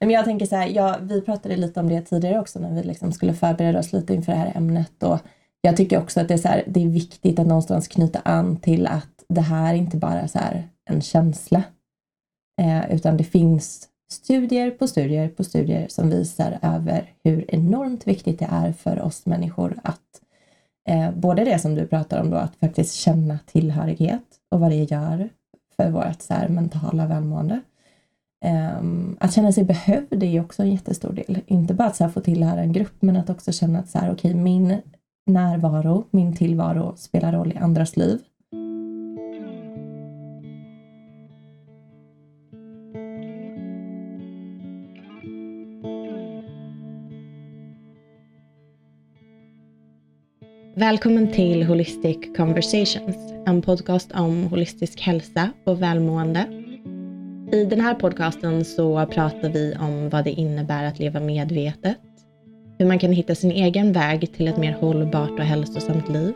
Men jag tänker så här, ja, vi pratade lite om det tidigare också när vi liksom skulle förbereda oss lite inför det här ämnet och jag tycker också att det är, så här, det är viktigt att någonstans knyta an till att det här inte bara är så här en känsla, eh, utan det finns studier på studier på studier som visar över hur enormt viktigt det är för oss människor att eh, både det som du pratar om då, att faktiskt känna tillhörighet och vad det gör för vårt så här, mentala välmående. Um, att känna sig behövd är ju också en jättestor del. Inte bara att så här, få tillhöra en grupp, men att också känna att så här, okay, min närvaro, min tillvaro spelar roll i andras liv. Välkommen till Holistic Conversations, en podcast om holistisk hälsa och välmående. I den här podcasten så pratar vi om vad det innebär att leva medvetet, hur man kan hitta sin egen väg till ett mer hållbart och hälsosamt liv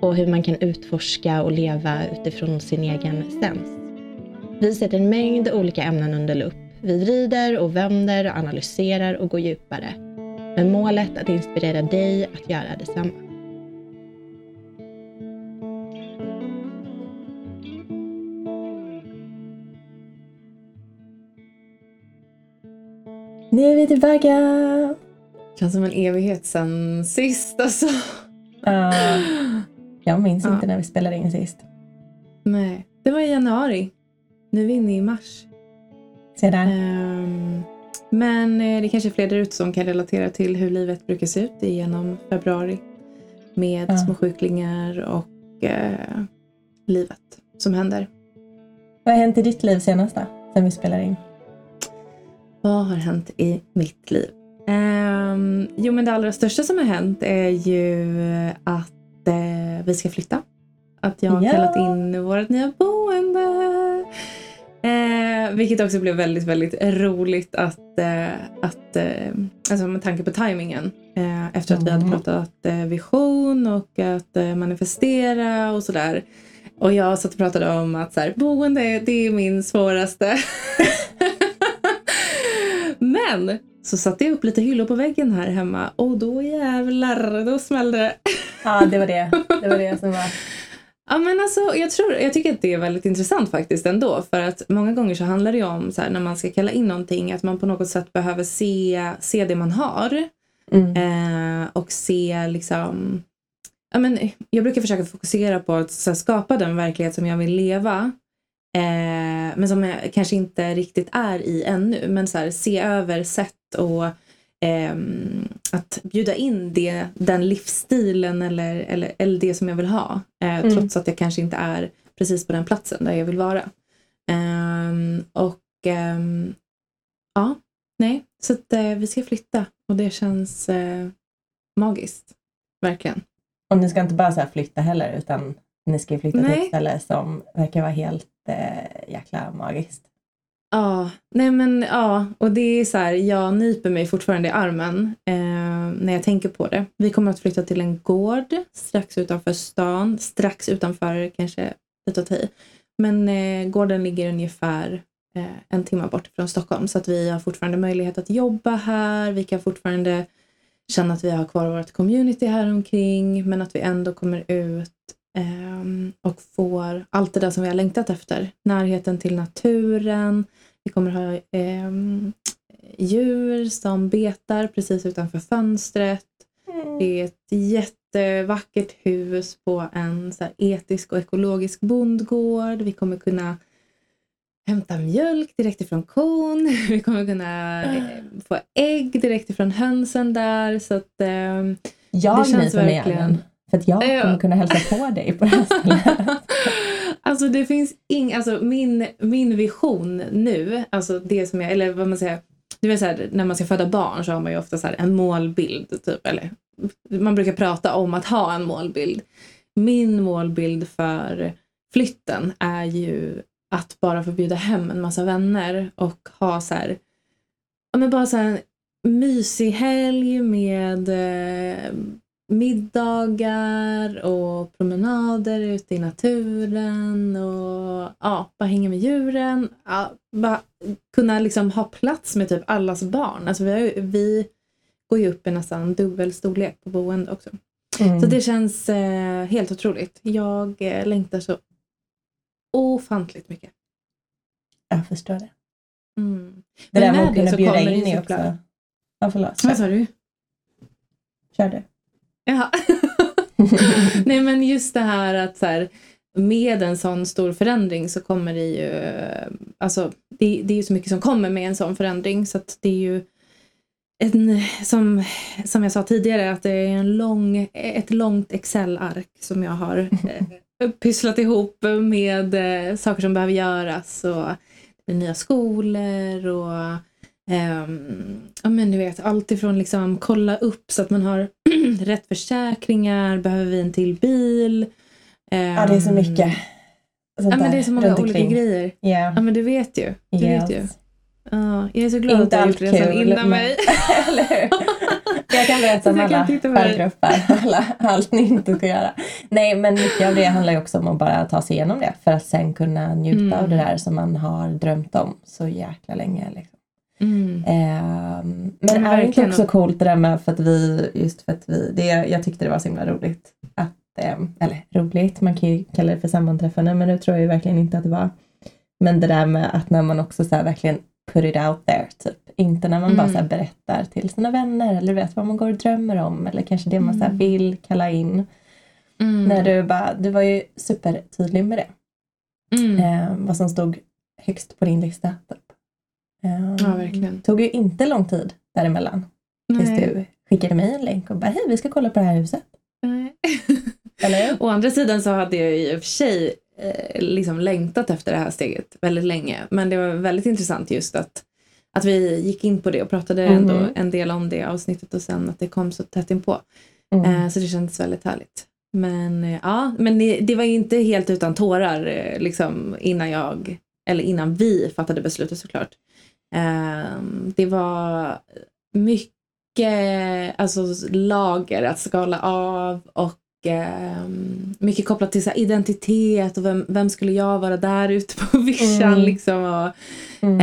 och hur man kan utforska och leva utifrån sin egen sens. Vi sätter en mängd olika ämnen under lupp. Vi vrider och vänder analyserar och går djupare. Med målet att inspirera dig att göra detsamma. Nu är vi tillbaka! Känns som en evighet sen sist alltså. Uh, jag minns uh. inte när vi spelade in sist. Nej, det var i januari. Nu är vi inne i mars. Se där. Um, men eh, det kanske är fler där ute som kan relatera till hur livet brukar se ut genom februari. Med uh. små sjuklingar och uh, livet som händer. Vad har hänt i ditt liv senast då? Sen vi spelade in? Vad har hänt i mitt liv? Um, jo, men det allra största som har hänt är ju att uh, vi ska flytta. Att jag har ja. kallat in vårt nya boende. Uh, vilket också blev väldigt, väldigt roligt att, uh, att alltså med tanke på tajmingen. efter att mm. vi hade mm. pratat vision och att manifestera och sådär. Och jag satt och pratade om att så här, boende det är min svåraste Men så satte jag upp lite hyllor på väggen här hemma och då jävlar, då smällde det. Ja, det var det. Det var det som var... Ja men alltså jag, tror, jag tycker att det är väldigt intressant faktiskt ändå för att många gånger så handlar det om så här, när man ska kalla in någonting att man på något sätt behöver se, se det man har mm. eh, och se liksom ja, men, jag brukar försöka fokusera på att här, skapa den verklighet som jag vill leva Eh, men som jag kanske inte riktigt är i ännu. Men så här, se över sätt och eh, att bjuda in det, den livsstilen eller, eller, eller det som jag vill ha. Eh, mm. Trots att jag kanske inte är precis på den platsen där jag vill vara. Ehm, och ehm, ja, nej, så att eh, vi ska flytta och det känns eh, magiskt. Verkligen. Och ni ska inte bara så flytta heller utan ni ska flytta Nej. till ett ställe som verkar vara helt jäkla magiskt. Ja, nej men ja, och det är så här, jag nyper mig fortfarande i armen eh, när jag tänker på det. Vi kommer att flytta till en gård strax utanför stan, strax utanför kanske lite hej. Men eh, gården ligger ungefär eh, en timme bort från Stockholm så att vi har fortfarande möjlighet att jobba här. Vi kan fortfarande känna att vi har kvar vårt community här omkring men att vi ändå kommer ut och får allt det där som vi har längtat efter. Närheten till naturen. Vi kommer ha um, djur som betar precis utanför fönstret. Mm. Det är ett jättevackert hus på en så etisk och ekologisk bondgård. Vi kommer kunna hämta mjölk direkt ifrån kon. Vi kommer kunna eh, få ägg direkt ifrån hönsen där. Så att, eh, jag det känns verkligen... För att jag kommer kunna hälsa på dig på det här stället. alltså det finns ing, alltså min, min vision nu, alltså det som jag, eller vad man säger, du vet så här, när man ska föda barn så har man ju ofta så en målbild, typ, eller man brukar prata om att ha en målbild. Min målbild för flytten är ju att bara få bjuda hem en massa vänner och ha så här, ja men bara så här en mysig helg med eh, middagar och promenader ute i naturen och ja, bara hänga med djuren. Ja, bara kunna liksom ha plats med typ allas barn. Alltså vi, ju- vi går ju upp i nästan dubbel storlek på boende också. Mm. Så det känns eh, helt otroligt. Jag eh, längtar så ofantligt mycket. Jag förstår det. Mm. Det Men där med att kunna bjuda in är också... Ja, förlåt. Vad sa du? Kör du. Ja. Nej men just det här att så här, med en sån stor förändring så kommer det ju, alltså det, det är ju så mycket som kommer med en sån förändring så att det är ju en, som, som jag sa tidigare att det är en lång, ett långt Excel-ark som jag har eh, pysslat ihop med eh, saker som behöver göras och nya skolor och Ehm, ja men du vet, allt ifrån liksom kolla upp så att man har rätt försäkringar, behöver vi en till bil? Ja, det är så mycket. sånt Ja men det är så många olika omkring. grejer. Ja. Ja men du vet ju. Du vet ju. Yes. Ja, jag är så glad att Inte du har gjort resan innan mig. Eller hur? Jag kan berätta om Jag kan alla fallgropar, alla, allt ni inte ska göra. Nej, men mycket av det handlar ju också om att bara ta sig igenom det för att sen kunna njuta Mm. av det där som man har drömt om så jäkla länge. Liksom. Mm. Ehm, men men är det inte också coolt det där med för att vi, just för att vi, det, jag tyckte det var så himla roligt. Att, ehm, eller roligt, man kan ju kalla det för sammanträffande, men nu tror jag ju verkligen inte att det var. Men det där med att när man också så verkligen put it out there, typ. Inte när man bara Mm. så här berättar till sina vänner eller vet vad man går och drömmer om eller kanske det man så Mm. vill kalla in. Mm. När du bara, du var ju supertydlig med det. Mm. Ehm, vad som stod högst på din lista. Typ. Ehm, Ja, verkligen. tog ju inte lång tid däremellan. Tills du skickade mig en länk och bara hej vi ska kolla på det här huset. Nej. Eller? Å andra sidan så hade jag ju i och för sig eh, liksom längtat efter det här steget väldigt länge. Men det var väldigt intressant just att, att vi gick in på det och pratade ändå Mhm. en del om det avsnittet och sen att det kom så tätt inpå. Mm. Eh, så det kändes väldigt härligt. Men eh, ja, men det, det var ju inte helt utan tårar eh, liksom innan jag, eller innan vi fattade beslutet såklart. Eh, det var mycket alltså, lager att skala av och eh, mycket kopplat till så här, identitet och vem, vem skulle jag vara där ute på vischan Mm. liksom. Och, Mm.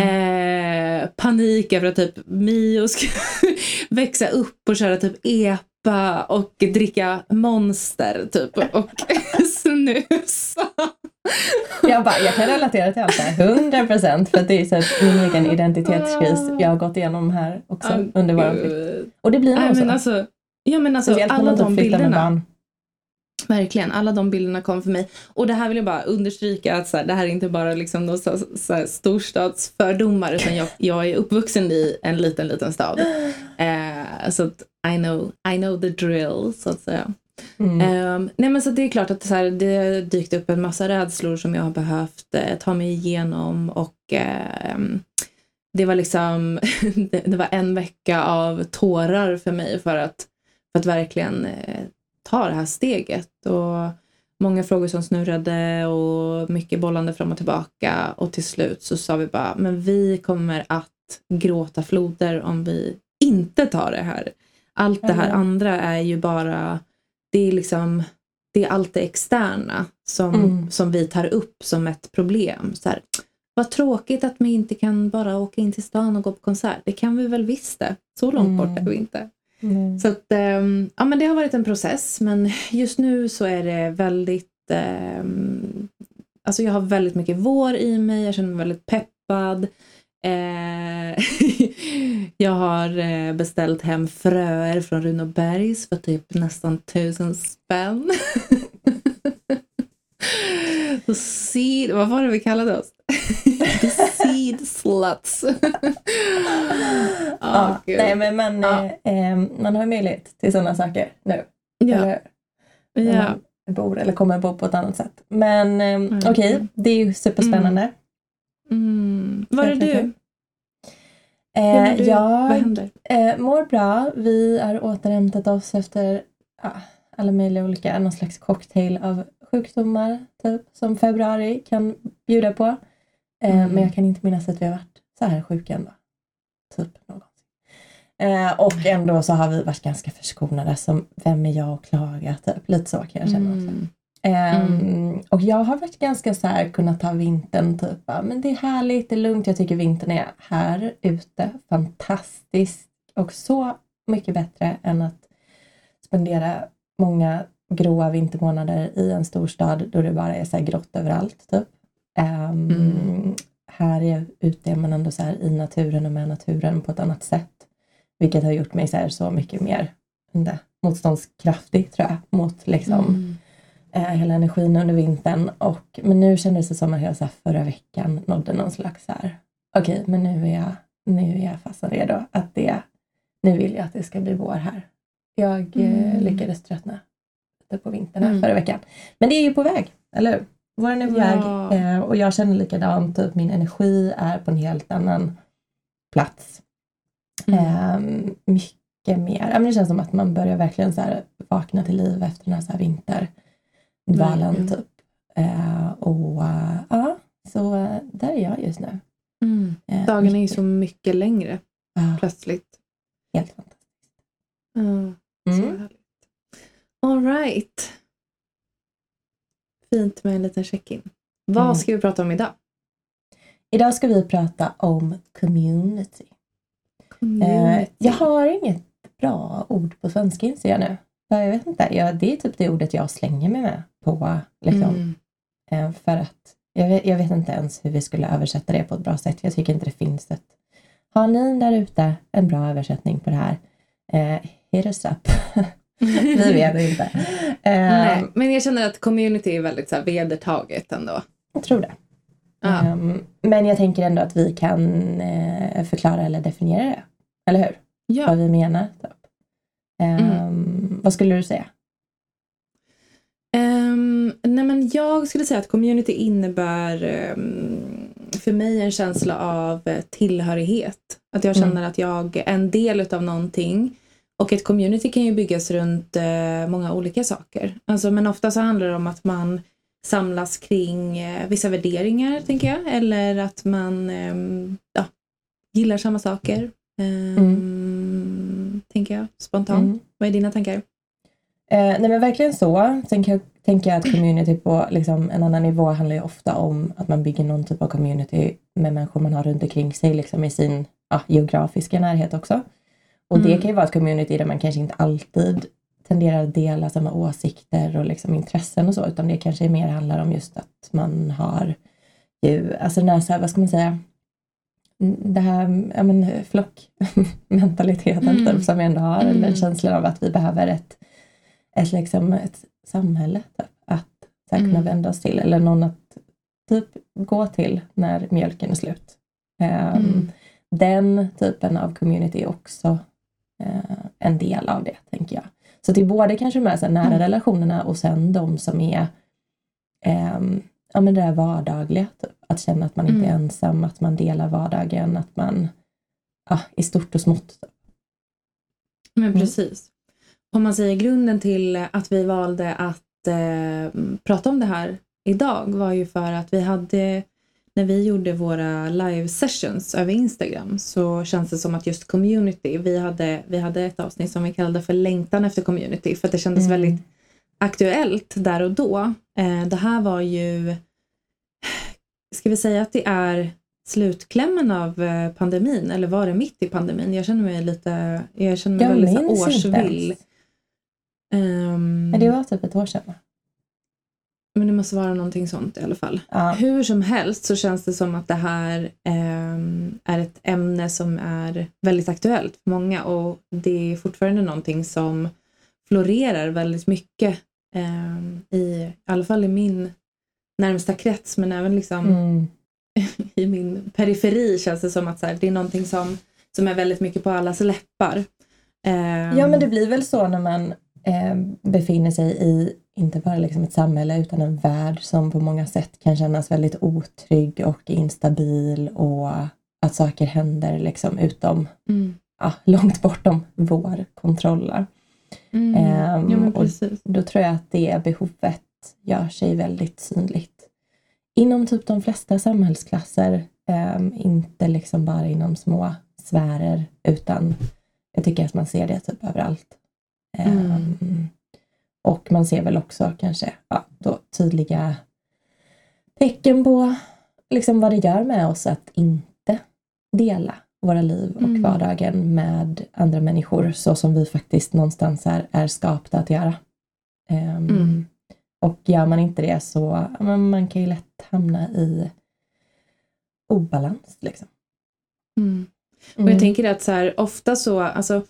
eh, panik över att typ Mio ska växa upp och köra typ epa och dricka monster typ och snusa. Jag, bara, jag kan relatera till allt det här, 100 procent. För att det är så att min egen identitetskris jag har gått igenom här också Ah, under vår flytt. gud. Och det blir nog så. men alltså, ja men alltså alla typ de bilderna. Verkligen, alla de bilderna kom för mig. Och det här vill jag bara understryka att så här, det här är inte bara liksom någon så, så här, storstadsfördomar utan jag, jag är uppvuxen i en liten, liten stad. Eh, så att I know, I know the drill så att säga. Mm. Ehm, nej men så det är klart att så här, det dykt upp en massa rädslor som jag har behövt eh, ta mig igenom och ehm, det var liksom, det, det var en vecka av tårar för mig för att, för att verkligen eh, ta det här steget och många frågor som snurrade och mycket bollande fram och tillbaka och till slut så sa vi bara, men vi kommer att gråta floder om vi inte tar det här. Allt det här Mm. andra är ju bara det är liksom det är allt det externa som, Mm. som vi tar upp som ett problem. Så här, vad tråkigt att man inte kan bara åka in till stan och gå på konsert. Det kan vi väl visst det. Så långt Mm. bort är vi inte. Mm. Så att, ehm, ja, men det har varit en process men just nu så är det väldigt ehm, Alltså jag har väldigt mycket vår i mig, jag känner mig väldigt peppad. Eh, jag har eh, beställt hem fröer från Runobergs för typ nästan tusen spänn. Seed, vad var det vi kallade oss? Seed sluts. Ja, gud. nej, men man, Ja. eh, eh, man har möjlighet till sådana saker nu. ja, Eller, ja. man bor eller kommer bo på ett annat sätt. Men eh, Mm. okej, det är ju superspännande. Mm. Var är du? Eh, du? Vad jag händer? eh, mår bra. Vi har återhämtat oss efter ja, alla möjliga olika, någon slags cocktail av sjukdomar typ, som februari kan bjuda på. Eh, Mm. Men jag kan inte minnas att vi har varit så här sjuka ändå. Typ någonsin. Eh, och ändå så har vi varit ganska förskonade. Som, vem är jag att klaga? Typ. Lite så kan jag känna också. Mm. Ehm, Och jag har varit ganska så här, kunnat ta vintern typ, men det är härligt, det är lugnt. Jag tycker vintern är här ute fantastiskt och så mycket bättre än att spendera många gråa vintermånader i en storstad då det bara är så här grått överallt. Typ. Ehm, Mm. Här är, ute är man ändå så här i naturen och med naturen på ett annat sätt. Vilket har gjort mig så, så mycket mer motståndskraftig tror jag mot liksom, Mm. Eh, hela energin under vintern. Och, men nu kändes det som att jag så här, förra veckan nådde någon slags så här, okej, men nu är jag, nu är jag fasen redo. Att det, nu vill jag att det ska bli vår här. Jag eh, Mm. lyckades tröttna lite på vintern här Mm. förra veckan. Men det är ju på väg, eller hur? Våren är på Ja. väg eh, och jag känner likadant, typ min energi är på en helt annan plats. Mm. Ehm, mycket mer. Det känns som att man börjar verkligen så här vakna till liv efter den här, så här vinterdvalen. Verkligen. Typ. Eh, och eh, ja, så eh, där är jag just nu. Mm. Eh, Dagarna är ju så mycket längre ja, plötsligt. helt fantastiskt. Ja, Så Mm. härligt. All right. Fint med en liten check-in. Vad Mm. ska vi prata om idag? Idag ska vi prata om community. Eh, jag har inget bra ord på svenska inser jag nu. Jag vet inte, jag, det är typ det ordet jag slänger mig med på. Liksom. Mm. Eh, För att jag vet, jag vet inte ens hur vi skulle översätta det på ett bra sätt. Jag tycker inte det finns ett. Har ni där ute en bra översättning på det här? Eh, hit us up. vi vet inte. Eh, Nej, men jag känner att community är väldigt så här vedertaget ändå. Jag tror det. Ja. Ehm, men jag tänker ändå att vi kan eh, förklara eller definiera det. Eller hur? Ja. Vad vi menar. Typ. Ehm, Vad skulle du säga? Ehm, nej men jag skulle säga att community innebär ehm, för mig en känsla av eh, tillhörighet. Att jag Mm. känner att jag är en del utav någonting. Och ett community kan ju byggas runt eh, många olika saker. Alltså, men ofta så handlar det om att man samlas kring eh, vissa värderingar, tänker jag. Eller att man ehm, ja, gillar samma saker. Ehm, Tänker jag spontant. Mm. Vad är dina tankar? Eh, nej men verkligen så. Sen kan jag, tänker jag att community på liksom, en annan nivå handlar ju ofta om att man bygger någon typ av community med människor man har runt omkring sig liksom i sin ja, geografiska närhet också. Och det Mm. kan ju vara ett community där man kanske inte alltid tenderar att dela samma åsikter och liksom intressen och så, utan det kanske mer handlar om just att man har ju, alltså den här, så här, vad ska man säga, det här, ja men flockmentaliteten Mm. typ, som vi ändå har, Mm. eller känslan av att vi behöver ett, ett, liksom, ett samhälle typ, att så här, kunna Mm. vända oss till, eller någon att typ gå till när mjölken är slut. Ehm, Mm. Den typen av community är också eh, en del av det, tänker jag. Så det är både kanske de här, nära Mm. relationerna och sen de som är ehm, ja, men det där vardagliga. Typ. Att känna att man inte är Mm. ensam, att man delar vardagen, att man ja, i stort och smått. Typ. Men Mm. precis. Om man säger grunden till att vi valde att eh, prata om det här idag var ju för att vi hade när vi gjorde våra live sessions över Instagram så känns det som att just community, vi hade, vi hade ett avsnitt som vi kallade för längtan efter community för att det kändes Mm. väldigt aktuellt där och då. Eh, det här var ju, ska vi säga att det är slutklämmen av eh, pandemin eller var det mitt i pandemin? Jag känner mig lite, jag känner mig Jag väldigt minns inte Ehm, Men det var typ ett år sedan. men det måste vara någonting sånt i alla fall. Ja. Hur som helst så känns det som att det här ehm, är ett ämne som är väldigt aktuellt för många och det är fortfarande någonting som florerar väldigt mycket ehm, i, i alla fall i min närmsta krets men även liksom Mm. i min periferi känns det som att här, det är någonting som, som är väldigt mycket på allas läppar. Ehm, Ja men det blir väl så när man eh, befinner sig i, inte bara liksom ett samhälle utan en värld som på många sätt kan kännas väldigt otrygg och instabil och att saker händer liksom utom, mm, ja, långt bortom vår kontroll. mm, Ehm, och- precis. Då tror jag att det behovet gör sig väldigt synligt. Inom typ de flesta samhällsklasser, ehm, inte liksom bara inom små sfärer utan Jag tycker att man ser det typ överallt. Mm. Och man ser väl också kanske ja, då, tydliga tecken på liksom vad det gör med oss att inte dela våra liv och Mm. vardagen med andra människor så som vi faktiskt någonstans är, är skapta att göra. Ehm, Mm. Och gör man inte det så man kan ju lätt hamna i obalans. Liksom. Mm. Och jag tänker att så här, ofta så, alltså,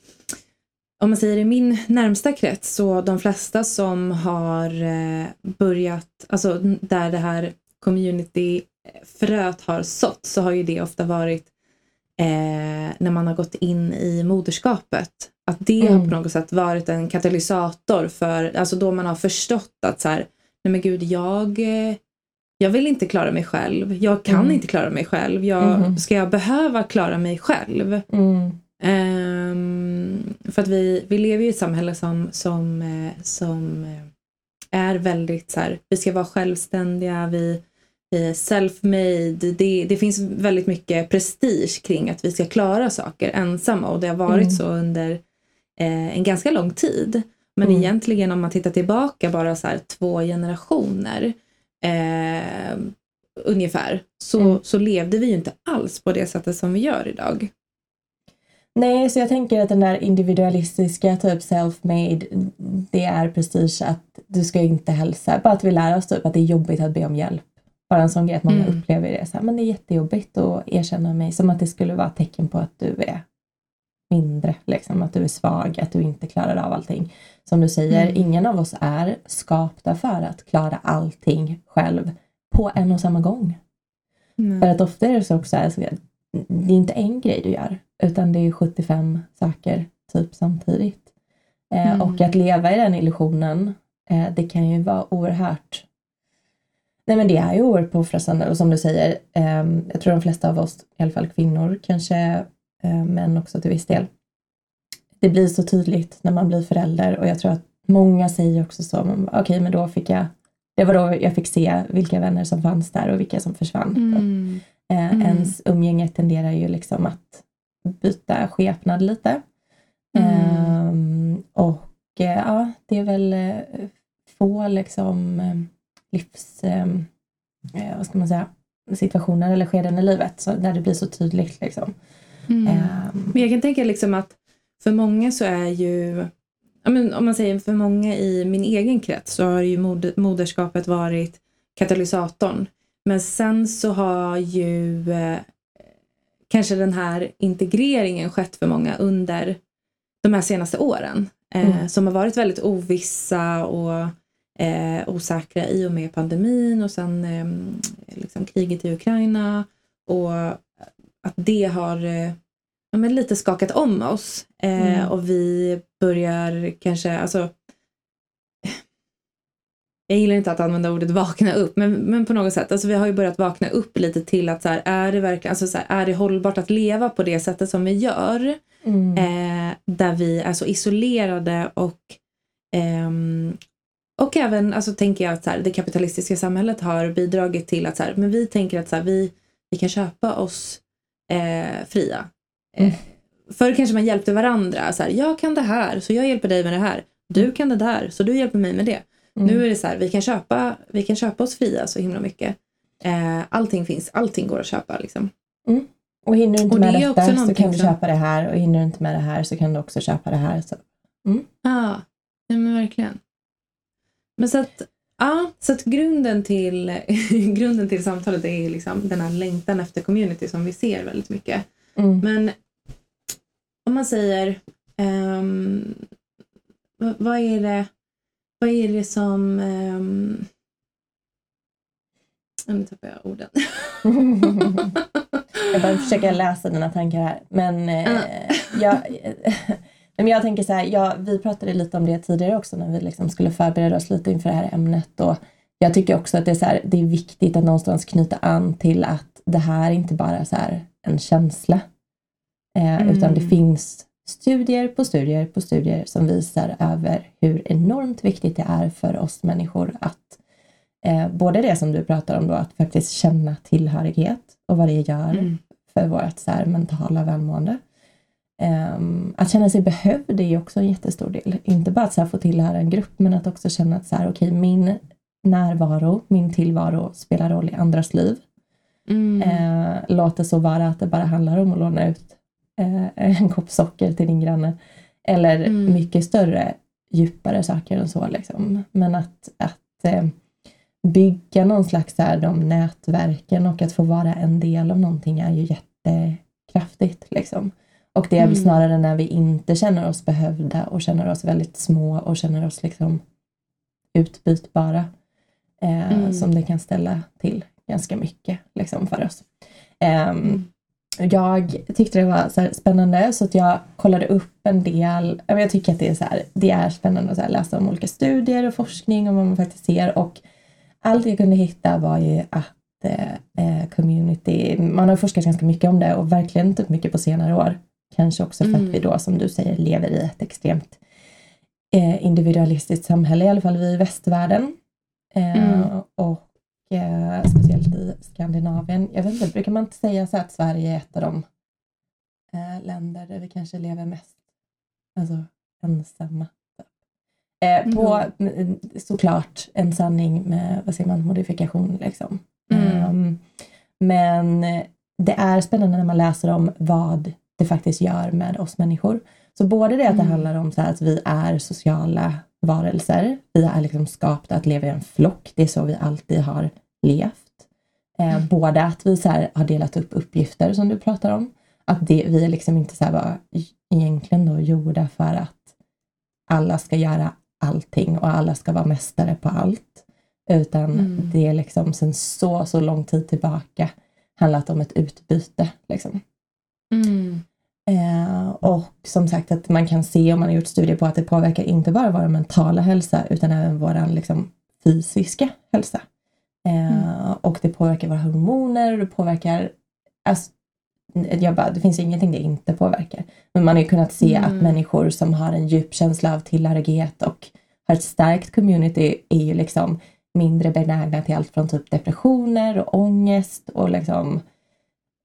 om man säger i min närmsta krets, så de flesta som har eh, börjat, alltså där det här community-fröet har sått, så har ju det ofta varit eh, när man har gått in i moderskapet. Att det har Mm. på något sätt varit en katalysator för, alltså då man har förstått att så här, nej men gud, jag, eh, jag vill inte klara mig själv. Jag kan Mm. inte klara mig själv. Jag, Mhm. Ska jag behöva klara mig själv? Mm. För att vi, vi lever ju i ett samhälle som, som, eh, som eh, är väldigt så här, vi ska vara självständiga, vi, vi är self-made. Det, det finns väldigt mycket prestige kring att vi ska klara saker ensamma och det har varit Mm. så under eh, en ganska lång tid. Men Mm. egentligen om man tittar tillbaka bara så här två generationer eh, ungefär så, Mm. så levde vi ju inte alls på det sättet som vi gör idag. Nej, så jag tänker att den där individualistiska typ self-made, det är prestige att du ska inte hälsa. Bara att vi lär oss typ att det är jobbigt att be om hjälp. Bara en sån grej att många Mm. upplever det. Så här, men det är jättejobbigt att erkänna mig. Som att det skulle vara ett tecken på att du är mindre. Liksom, att du är svag, att du inte klarar av allting. Som du säger, Mm. ingen av oss är skapta för att klara allting själv på en och samma gång. För att ofta är det så också här, så att det är inte en grej du gör, utan det är 75 saker typ samtidigt. Eh, Mm. Och att leva i den illusionen, eh, det kan ju vara oerhört Nej men det är ju oerhört påfrestande och som du säger, eh, jag tror de flesta av oss, i alla fall kvinnor, kanske eh, män också till viss del. Det blir så tydligt när man blir förälder och jag tror att många säger också så, men, okej men då fick jag, det var då jag fick se vilka vänner som fanns där och vilka som försvann. Mm. Eh, Mm. Ens umgänge tenderar ju liksom att byta skepnad lite. Mm. Ehm, och eh, ja, det är väl eh, få liksom eh, livs, eh, eh, vad ska man säga, situationer eller skeden i livet så, där det blir så tydligt. Liksom. Mm. Ehm, Men jag kan tänka liksom att för många så är ju, men om man säger för många i min egen krets så har ju mod, moderskapet varit katalysatorn. Men sen så har ju eh, kanske den här integreringen skett för många under de här senaste åren. Eh, Mm. Som har varit väldigt ovissa och eh, osäkra i och med pandemin och sen eh, liksom kriget i Ukraina. Och att det har eh, ja, lite skakat om oss. Eh, Mm. Och vi börjar kanske, alltså jag gillar inte att använda ordet vakna upp, men, men på något sätt. Alltså vi har ju börjat vakna upp lite till att så här, är det verkligen, alltså så här, är det hållbart att leva på det sättet som vi gör? mm, Eh, där vi är så isolerade och ehm, och även, alltså tänker jag att så här, det kapitalistiska samhället har bidragit till att så här, men vi tänker att så här, vi, vi kan köpa oss eh, fria. Eh, Mm. Förr kanske man hjälpte varandra. Så jag kan det här, så jag hjälper dig med det här. Du kan det där, så du hjälper mig med det. Mm, Nu är det så här, vi kan köpa, vi kan köpa oss fria så himla mycket. Eh, allting finns, allting går att köpa. Liksom. och hinner du inte och det med också detta så kan du som- köpa det här och hinner du inte med det här så kan du också köpa det här. Så. Ja, nej men verkligen. Men så att, ja, så att grunden, till, grunden till samtalet är liksom den här längtan efter community som vi ser väldigt mycket. Mm. Men om man säger, vad, vad är det vad är det som... Um, nu tappar jag orden. Jag bara försöker läsa dina tankar här. Men, eh, jag, men jag tänker så här, ja, vi pratade lite om det tidigare också när vi liksom skulle förbereda oss lite inför det här ämnet. Och jag tycker också att det är, så här, det är viktigt att någonstans knyta an till att det här inte bara är så en känsla. Eh, Mm. Utan det finns studier på studier på studier som visar över hur enormt viktigt det är för oss människor att eh, både det som du pratar om då, att faktiskt känna tillhörighet och vad det gör Mm. för vårt så här, mentala välmående. Um, att känna sig behövd är ju också en jättestor del. Inte bara att så här, få tillhöra en grupp men att också känna att så här, okay, min närvaro, min tillvaro spelar roll i andras liv. Mm. Uh, låt det så vara att det bara handlar om att låna ut uh, en kopp socker till din granne. Eller mm. mycket större, djupare saker än så. Liksom. Men att, att uh, bygga någon slags här, de nätverken och att få vara en del av någonting är ju jättekraftigt. Liksom. Och det är väl mm. snarare när vi inte känner oss behövda och känner oss väldigt små och känner oss liksom utbytbara eh, mm. som det kan ställa till ganska mycket liksom, för oss. Eh, mm. Jag tyckte det var så spännande så att jag kollade upp en del, jag tycker att det är, så här, det är spännande att läsa om olika studier och forskning och vad man faktiskt ser och allt jag kunde hitta var ju att eh, eh community, man har forskat ganska mycket om det och verkligen typ mycket på senare år Kanske också för mm. att vi då, som du säger, lever i ett extremt eh, individualistiskt samhälle, i alla fall vi i västvärlden. Eh, mm. Och eh, speciellt i Skandinavien. Jag vet inte, brukar man inte säga så att Sverige är ett av de eh, länder där vi kanske lever mest alltså, ensamma? Eh, på mm. såklart en sanning med, vad säger man, modifikation liksom. Um, men det är spännande när man läser om vad det faktiskt gör med oss människor. Så både det att det mm. handlar om så att vi är sociala varelser, vi är liksom skapta att leva i en flock, det är så vi alltid har levt. Eh, mm. Både att vi så har delat upp uppgifter som du pratar om, att det, vi är liksom inte så här var egentligen då gjorda för att alla ska göra allting och alla ska vara mästare på allt. Utan mm. det är liksom sedan så, så lång tid tillbaka handlat om ett utbyte. Liksom. Mm. Eh, och som sagt att man kan se om man har gjort studier på att det påverkar inte bara vår mentala hälsa utan även vår liksom, fysiska hälsa. Eh, mm. Och det påverkar våra hormoner och det påverkar alltså, jag bara, det finns ingenting det inte påverkar. Men man har ju kunnat se mm. att människor som har en djup känsla av tillhörighet och har ett starkt community är ju liksom mindre benägna till allt från typ depressioner och ångest och liksom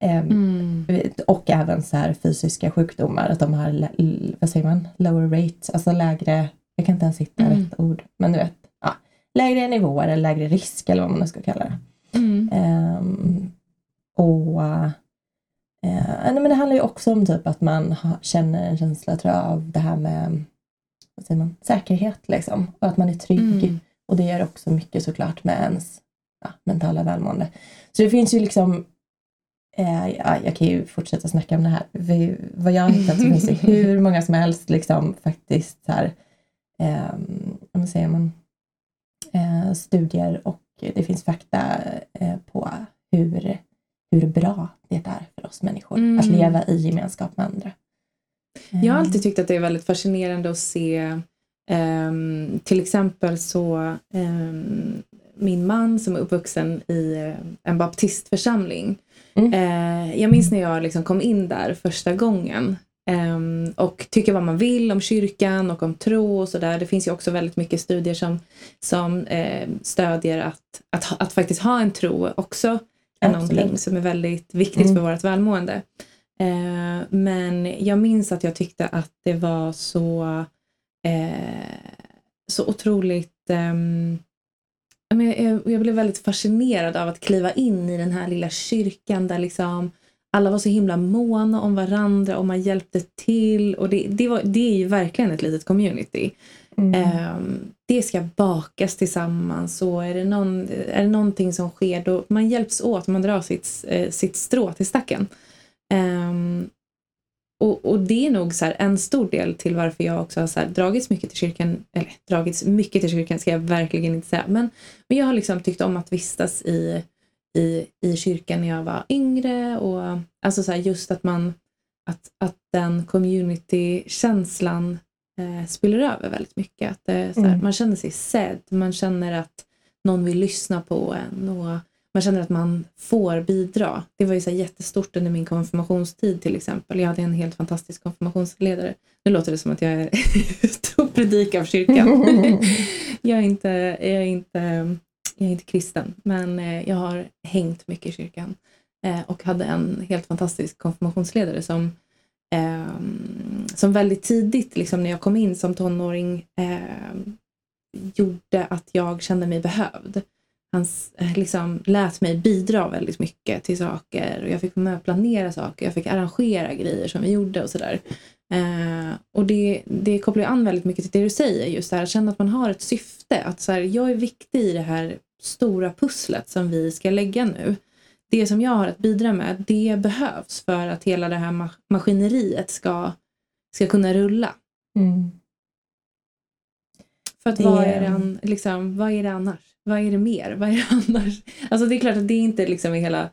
mm. Och även så här fysiska sjukdomar, att de har, vad säger man, lower rates, alltså lägre, jag kan inte ens hitta mm. rätt ord, men du vet, ja, lägre nivåer eller lägre risk eller vad man nu ska kalla det. Mm. Um, och uh, men det handlar ju också om typ att man ha, känner en känsla tror jag, av det här med vad säger man, säkerhet liksom, och att man är trygg. Mm. Och det gör också mycket såklart med ens ja, mentala välmående. Så det finns ju liksom ja, jag kan ju fortsätta snacka om det här. Vi, vad jag har hittat så finns det hur många som helst liksom faktiskt så här, eh, säger man, eh, studier och det finns fakta eh, på hur, hur bra det är för oss människor mm. att leva i gemenskap med andra. Jag har alltid tyckt att det är väldigt fascinerande att se Um, till exempel så um, min man som är uppvuxen i en baptistförsamling Mm. Eh, jag minns när jag liksom kom in där första gången eh, och tycker vad man vill om kyrkan och om tro och sådär. Det finns ju också väldigt mycket studier som, som eh, stödjer att, att, att faktiskt ha en tro också är Absolut. någonting som är väldigt viktigt mm. för vårt välmående. Eh, men jag minns att jag tyckte att det var så, eh, så otroligt um, jag blev väldigt fascinerad av att kliva in i den här lilla kyrkan där liksom alla var så himla måna om varandra och man hjälpte till. Och det, det, var, det är ju verkligen ett litet community. Mm. Um, det ska bakas tillsammans och är det, någon, är det någonting som sker då man hjälps åt, man drar sitt, eh, sitt strå till stacken. Och, och, det är nog så en stor del till varför jag också har så dragits mycket till kyrkan, eller dragits mycket till kyrkan ska jag verkligen inte säga, men, men jag har liksom tyckt om att vistas i, i, i kyrkan när jag var yngre och alltså så just att man, att, att den community-känslan eh, spiller över väldigt mycket. Att det, så här, mm. Man känner sig sedd, man känner att någon vill lyssna på en och man känner att man får bidra. Det var ju så jättestort under min konfirmationstid till exempel. Jag hade en helt fantastisk konfirmationsledare. Nu låter det som att jag är ute och predikar för kyrkan. jag, är inte, jag, är inte, jag är inte kristen, men eh, jag har hängt mycket i kyrkan eh, och hade en helt fantastisk konfirmationsledare som eh, som väldigt tidigt, liksom, när jag kom in som tonåring, eh, gjorde att jag kände mig behövd. Han eh, liksom lät mig bidra väldigt mycket till saker och jag fick vara med och planera saker. Jag fick arrangera grejer som vi gjorde och sådär. Eh, och det, det kopplar an väldigt mycket till det du säger, just det här att känna att man har ett syfte. Att så här, jag är viktig i det här stora pusslet som vi ska lägga nu. Det som jag har att bidra med, det behövs för att hela det här maskineriet ska, ska kunna rulla. Mm. För att det... vad, är det, liksom, vad är det annars? Vad är det mer? Vad är det annars? Alltså det är klart att det inte liksom är hela,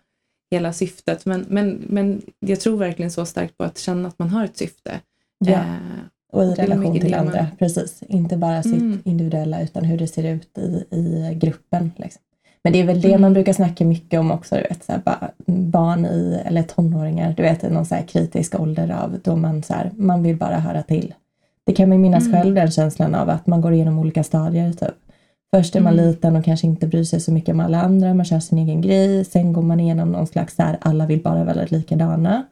hela syftet men, men, men jag tror verkligen så starkt på att känna att man har ett syfte. Ja. Eh, och i relation till andra, man... precis. Inte bara sitt mm. individuella utan hur det ser ut i, i gruppen. Liksom. Men det är väl det mm. man brukar snacka mycket om också, du vet, så här, barn i, eller tonåringar, du vet i någon så här kritisk ålder av då man, så här, man vill bara höra till. Det kan man minnas mm. själv den känslan av att man går igenom olika stadier. Typ. Först är man mm. liten och kanske inte bryr sig så mycket om alla andra, man kör sin egen grej. Sen går man igenom någon slags så här, alla vill bara väldigt likadana.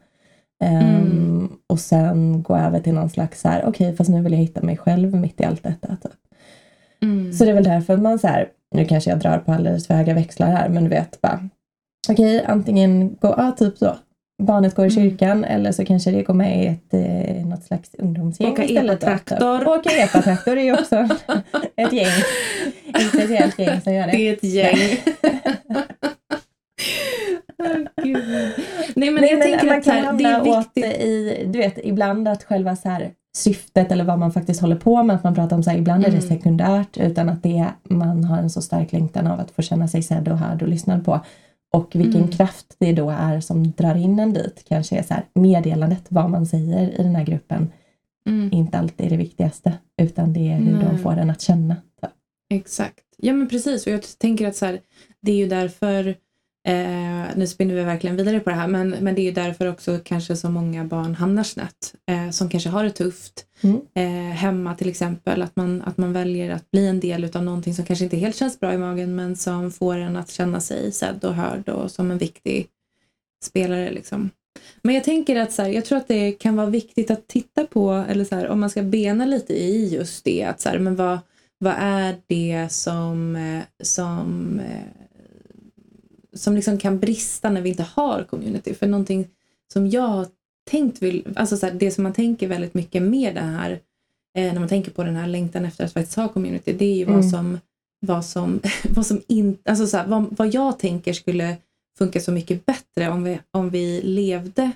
Um, och sen gå över till någon slags så här, okej okay, fast nu vill jag hitta mig själv mitt i allt detta. Typ. Mm. Så det är väl därför man så här, nu kanske jag drar på alldeles för höga växlar här, men du vet bara, okej, okay, antingen gå, ja typ så, barnet går i mm. kyrkan mm. eller så kanske det går med i ett, eh, något slags ungdomsgäng Åka istället. Epatraktor. Åka epatraktor är ju också ett gäng. Ett speciellt gäng som gör det. Det är ett gäng. Nej men Nej, jag men tänker man att kan här, det är viktigt. i, du vet ibland att själva så här, syftet eller vad man faktiskt håller på med, att man pratar om så här, ibland mm. är det mm. sekundärt utan att det, man har en så stark längtan av att få känna sig sedd och hörd och lyssnad på. Och vilken mm. kraft det då är som drar in en dit. Kanske är så här, meddelandet, vad man säger i den här gruppen, mm. inte alltid är det viktigaste, utan det är hur Nej. de får en att känna. Så. Exakt. Ja men precis, och jag tänker att så här, det är ju därför Eh, nu spinner vi verkligen vidare på det här men, men det är ju därför också kanske så många barn hamnar snett eh, som kanske har det tufft mm. eh, hemma till exempel. Att man, att man väljer att bli en del av någonting som kanske inte helt känns bra i magen men som får en att känna sig sedd och hörd och som en viktig spelare. Liksom. Men jag tänker att så här, jag tror att det kan vara viktigt att titta på, eller så här, om man ska bena lite i just det, att så här, men vad, vad är det som, eh, som eh, som liksom kan brista när vi inte har community. För någonting som jag har tänkt, vill, alltså så här, det som man tänker väldigt mycket med det här, eh, när man tänker på den här längtan efter att faktiskt ha community, det är ju mm. vad som, vad som, vad som inte, alltså så här, vad, vad jag tänker skulle funka så mycket bättre om vi, om vi levde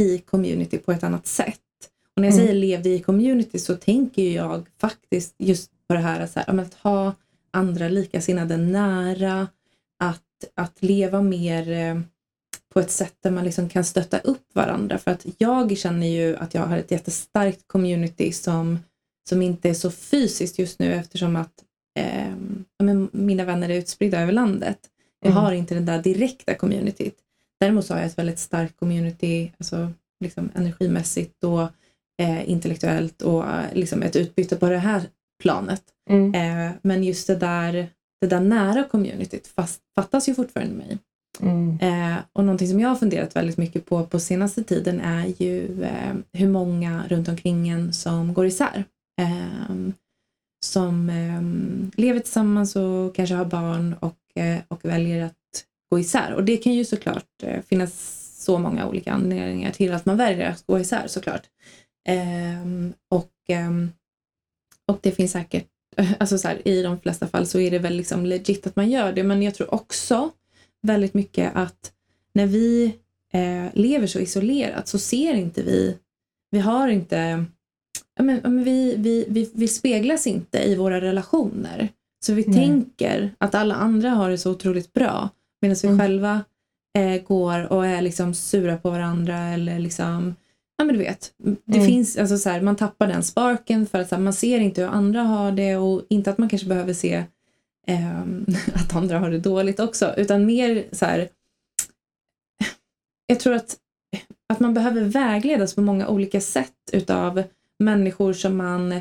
i community på ett annat sätt. Och när jag mm. säger levde i community så tänker jag faktiskt just på det här, så här att ha andra likasinnade nära, att att leva mer eh, på ett sätt där man liksom kan stötta upp varandra. För att jag känner ju att jag har ett jättestarkt community som, som inte är så fysiskt just nu eftersom att eh, mina vänner är utspridda över landet. Jag mm. har inte det där direkta communityt. Däremot så har jag ett väldigt starkt community, alltså liksom energimässigt och eh, intellektuellt och eh, liksom ett utbyte på det här planet. Mm. Eh, men just det där det där nära communityt fast, fattas ju fortfarande mig. Mm. Eh, och någonting som jag har funderat väldigt mycket på på senaste tiden är ju eh, hur många runt omkring en som går isär. Eh, som ehm, lever tillsammans och kanske har barn och, eh, och väljer att gå isär. Och det kan ju såklart eh, finnas så många olika anledningar till att man väljer att gå isär såklart. Ehm, och, ehm, och det finns säkert alltså så här, i de flesta fall så är det väl liksom legit att man gör det. Men jag tror också väldigt mycket att när vi eh, lever så isolerat så ser inte vi, vi har inte, ja, men, ja, men vi, vi, vi, vi speglas inte i våra relationer. Så vi Nej. tänker att alla andra har det så otroligt bra medan vi mm. själva eh, går och är liksom sura på varandra eller liksom Ja men du vet, det mm. finns, alltså så här, man tappar den sparken för att här, man ser inte hur andra har det och inte att man kanske behöver se eh, att andra har det dåligt också utan mer så här, jag tror att, att man behöver vägledas på många olika sätt utav människor som man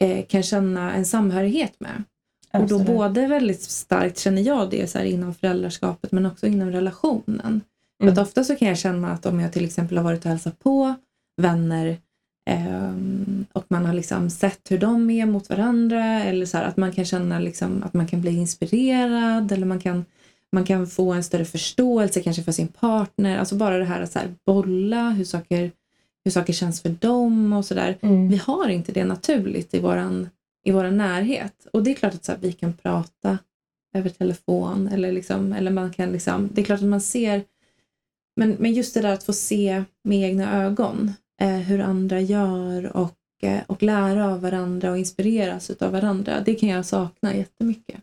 eh, kan känna en samhörighet med. Absolut. Och då både väldigt starkt känner jag det så här, inom föräldraskapet men också inom relationen. Mm. För att ofta så kan jag känna att om jag till exempel har varit och hälsat på vänner ehm, och man har liksom sett hur de är mot varandra eller så här, att man kan känna liksom, att man kan bli inspirerad eller man kan, man kan få en större förståelse kanske för sin partner. Alltså bara det här att så här, bolla hur saker, hur saker känns för dem och sådär. Mm. Vi har inte det naturligt i våran, i våran närhet. Och det är klart att så här, vi kan prata över telefon eller, liksom, eller man kan liksom, det är klart att man ser men, men just det där att få se med egna ögon eh, hur andra gör och, eh, och lära av varandra och inspireras av varandra, det kan jag sakna jättemycket.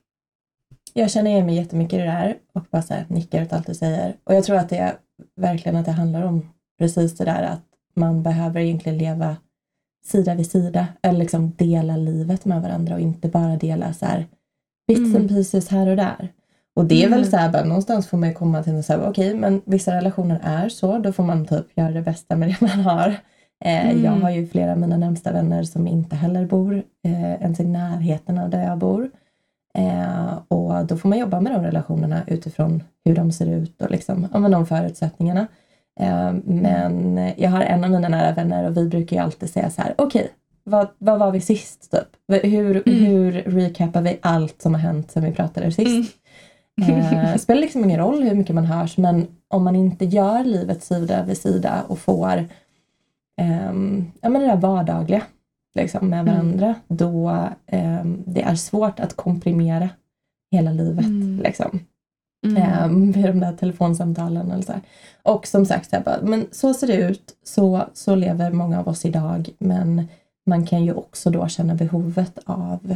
Jag känner igen mig jättemycket i det där och bara så här, nickar åt allt du säger. Och jag tror att det är verkligen att det handlar om precis det där att man behöver egentligen leva sida vid sida eller liksom dela livet med varandra och inte bara dela så här bits Mm. and pieces här och där. Och det är väl Mm. så här, bara, någonstans får man ju komma till här, okej, men vissa relationer är så, då får man typ göra det bästa med det man har. Eh, Mm. Jag har ju flera av mina närmsta vänner som inte heller bor eh, ens i närheten av där jag bor. Eh, och då får man jobba med de relationerna utifrån hur de ser ut och liksom, ja, de förutsättningarna. Eh, men jag har en av mina nära vänner och vi brukar ju alltid säga så här, okej, vad, vad var vi sist? Typ? Hur, Mm. hur recapar vi allt som har hänt sen vi pratade sist? Mm. Eh, spelar liksom ingen roll hur mycket man hörs men om man inte gör livet sida vid sida och får ehm, ja, men det där vardagliga liksom, med Mm. varandra då ehm, det är svårt att komprimera hela livet. Mm. Liksom. Mm. Vid de där telefonsamtalen. Eller så här. Och som sagt, så, här, bara, men så ser det ut, så, så lever många av oss idag. Men man kan ju också då känna behovet av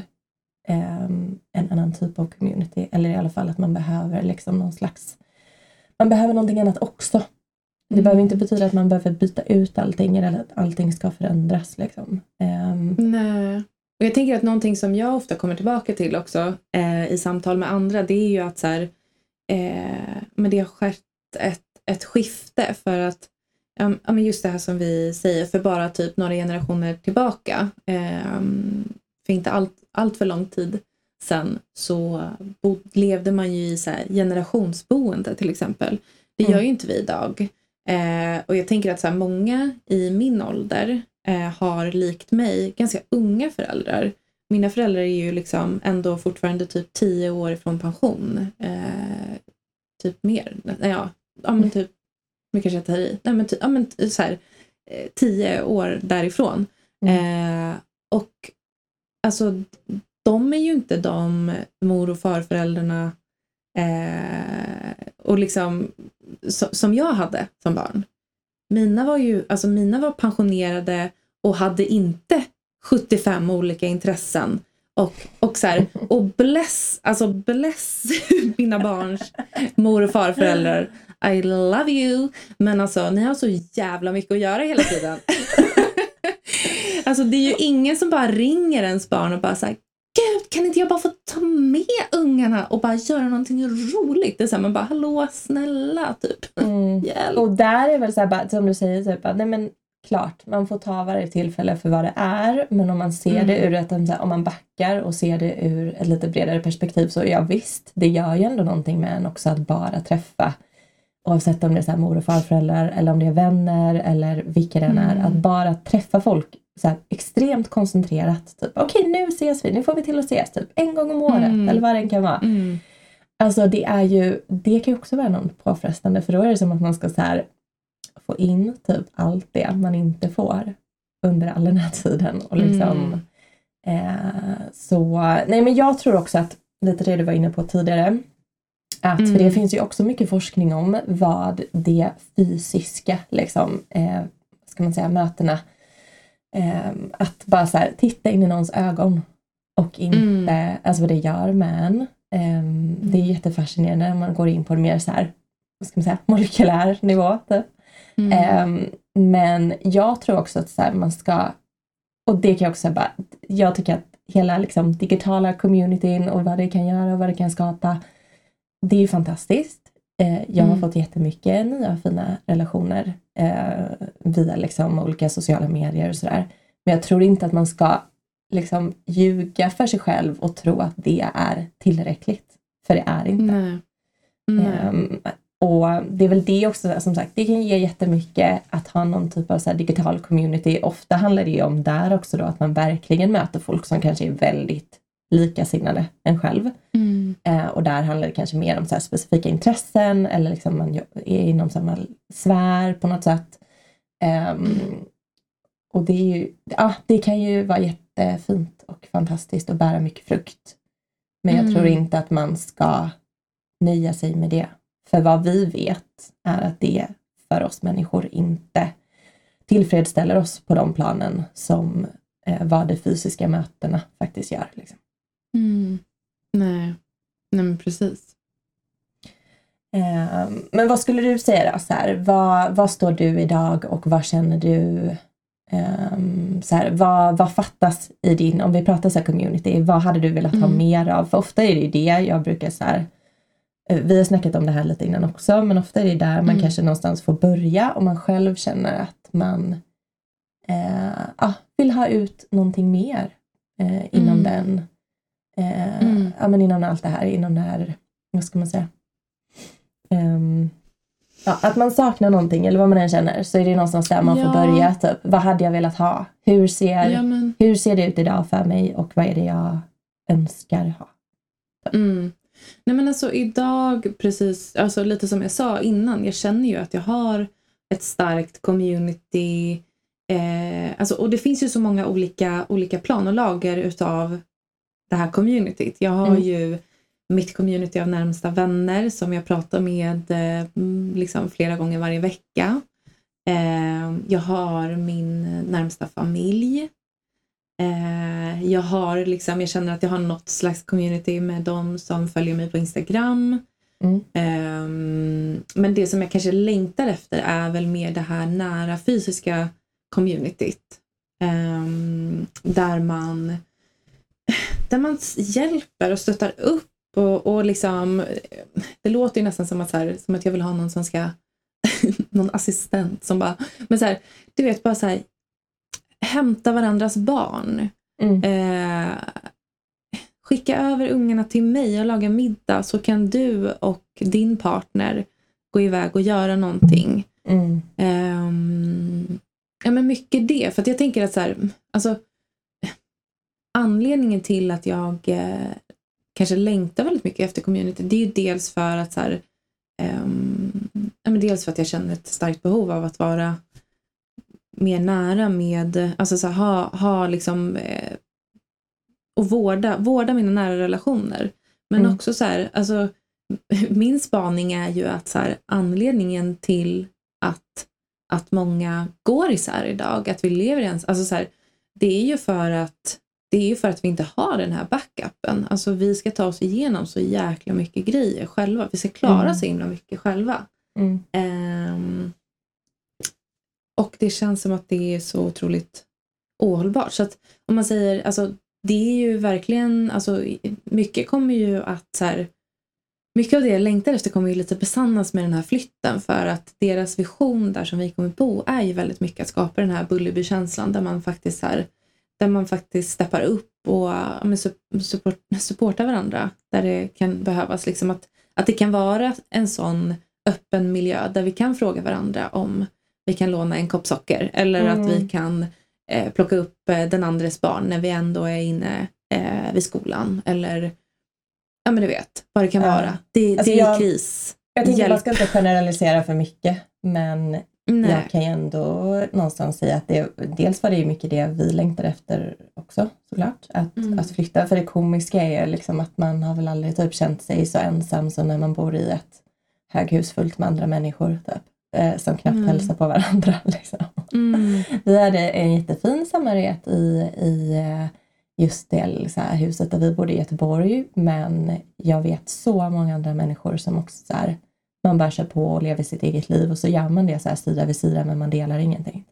ehm, typ av community. Eller i alla fall att man behöver liksom någon slags, man behöver någonting annat också. Det Mm. behöver inte betyda att man behöver byta ut allting eller att allting ska förändras. Liksom. Ehm, Nej. Och jag tänker att någonting som jag ofta kommer tillbaka till också eh, i samtal med andra det är ju att så här, eh, men det har skett ett, ett skifte för att ja, ja, men just det här som vi säger för bara typ några generationer tillbaka eh, för inte allt, allt för lång tid sedan så bo, levde man ju i så generationsboende till exempel. Det gör Mm. ju inte vi idag. Eh, och jag tänker att så här, många i min ålder eh, har likt mig ganska unga föräldrar. Mina föräldrar är ju liksom ändå fortfarande typ tio år ifrån pension. Eh, typ mer. Ja, ja men typ, nu kanske jag tar i. Nej men, ty, ja, men så här, eh, tio år därifrån. Eh, och alltså de är ju inte de mor och farföräldrarna eh, och liksom, so, som jag hade som barn. Mina var ju, alltså mina var pensionerade och hade inte 75 olika intressen. Och, och så här, och bless, alltså bless mina barns mor och farföräldrar. I love you. Men alltså ni har så jävla mycket att göra hela tiden. alltså det är ju ingen som bara ringer ens barn och bara säger Gud, kan inte jag bara få ta med ungarna och bara göra någonting roligt? Det är så här, man bara, hallå, snälla, typ. mm. Hjälp. Och där är väl så här, bara, som du säger, typ, bara, nej men klart, man får ta varje tillfälle för vad det är. Men om man ser Mm. det ur ett, om man backar och ser det ur ett lite bredare perspektiv så ja visst, det gör ju ändå någonting med en också att bara träffa oavsett om det är så mor och farföräldrar eller om det är vänner eller vilka det än är. Mm. Att bara träffa folk så här, extremt koncentrerat. Typ, Okej, nu ses vi, nu får vi till att ses typ en gång om året Mm. eller vad det än kan vara. Mm. Alltså det är ju, det kan ju också vara något påfrestande för då är det som att man ska så här få in typ allt det man inte får under all den här tiden. Och liksom, eh, så, nej men jag tror också att, lite det du var inne på tidigare, att, för det Mm. finns ju också mycket forskning om vad det fysiska, liksom, eh, ska man säga, mötena, att bara så här, titta in i någons ögon och inte, Mm. alltså vad det gör med en. Ehm, Det är jättefascinerande när man går in på en mer så här, vad ska man säga, molekylär nivå. Typ. Mm. Ehm, men jag tror också att så här, man ska, och det kan jag också bara, jag tycker att hela liksom, digitala communityn och vad det kan göra och vad det kan skapa, det är ju fantastiskt. Eh, jag har Mm. fått jättemycket nya fina relationer eh, via liksom, olika sociala medier och sådär. Men jag tror inte att man ska liksom, ljuga för sig själv och tro att det är tillräckligt. För det är inte. Nej. Nej. Ehm, och det är väl det också, som sagt, det kan ge jättemycket att ha någon typ av så digital community. Ofta handlar det ju om där också då att man verkligen möter folk som kanske är väldigt likasinnade än själv. Mm. Eh, och där handlar det kanske mer om så specifika intressen eller liksom man är inom samma sfär på något sätt. Um, och det, är ju, ja, det kan ju vara jättefint och fantastiskt och bära mycket frukt. Men jag Mm. tror inte att man ska nöja sig med det. För vad vi vet är att det för oss människor inte tillfredsställer oss på de planen som eh, vad de fysiska mötena faktiskt gör. Liksom. Mm. Nej. Nej, men precis. Eh, men vad skulle du säga då? Så här, vad, vad står du idag och vad känner du? ehm, så här, vad, vad fattas i din, om vi pratar så här community, vad hade du velat ha Mm. mer av? För ofta är det ju det jag brukar så här, eh, vi har snackat om det här lite innan också, men ofta är det där man Mm. kanske någonstans får börja om man själv känner att man eh, ja, vill ha ut någonting mer eh, inom Mm. den, eh, Mm. ja, men inom allt det här, inom det här, vad ska man säga, Ehm, ja, att man saknar någonting eller vad man än känner så är det någonstans där man får Ja. börja. Typ, vad hade jag velat ha? Hur ser, Ja, men, hur ser det ut idag för mig och vad är det jag önskar ha? mm. Nej men alltså idag, precis, alltså lite som jag sa innan, jag känner ju att jag har ett starkt community. Eh, alltså, och det finns ju så många olika, olika plan och lager utav det här communityt. Jag har Mm. ju mitt community av närmsta vänner som jag pratar med eh, mm, liksom flera gånger varje vecka. Eh, jag har min närmsta familj. Eh, jag har liksom, jag känner att jag har något slags community med de som följer mig på Instagram. Mm. Ehm, men det som jag kanske längtar efter är väl mer det här nära fysiska communityt. Ehm, där man där man hjälper och stöttar upp och, och liksom det låter ju nästan som att, så här, som att jag vill ha någon som ska någon assistent som bara, men så här, du vet bara så här hämta varandras barn. Mm. Eh, skicka över ungarna till mig och laga middag så kan du och din partner gå iväg och göra någonting. Mm. Ehm, ja men mycket det, för att jag tänker att så här, alltså anledningen till att jag eh, kanske längtar väldigt mycket efter community, det är ju dels för att så här, ja, men dels för att jag känner ett starkt behov av att vara mer nära med, alltså så här, ha, ha liksom eh, och vårda, vårda mina nära relationer. Men Mm. också så här, alltså min spaning är ju att så här, anledningen till att, att många går isär idag, att vi lever i en, alltså så här, det är ju för att det är ju för att vi inte har den här backupen. Alltså vi ska ta oss igenom så jäkla mycket grejer själva. Vi ska klara Mm. så himla mycket själva. Mm. Ehm, och det känns som att det är så otroligt ohållbart. Så att om man säger, alltså det är ju verkligen, alltså mycket kommer ju att så här, mycket av det jag längtar efter kommer ju lite besannas med den här flytten för att deras vision där som vi kommer bo är ju väldigt mycket att skapa den här Bullerby-känslan där man faktiskt här, där man faktiskt steppar upp och men, sup- support, supportar varandra där det kan behövas. Liksom att, att det kan vara en sån öppen miljö där vi kan fråga varandra om vi kan låna en kopp socker eller Mm. att vi kan eh, plocka upp eh, den andres barn när vi ändå är inne eh, vid skolan eller ja men du vet vad det kan vara. Det, Alltså, det är jag- kris. Jag tänker Hjälp. man ska inte generalisera för mycket men Nej. jag kan ju ändå någonstans säga att det, dels var det ju mycket det vi längtar efter också såklart. Att, Mm. att flytta. För det komiska är ju liksom att man har väl aldrig typ känt sig så ensam som när man bor i ett höghus fullt med andra människor typ, eh, som knappt Mm. hälsar på varandra. Liksom. Mm. Vi hade en jättefin samhörighet i, i eh, just det så här, huset där vi bodde i Göteborg. Men jag vet så många andra människor som också så här, man bara kör på och lever sitt eget liv och så gör man det så här sida vid sida men man delar ingenting.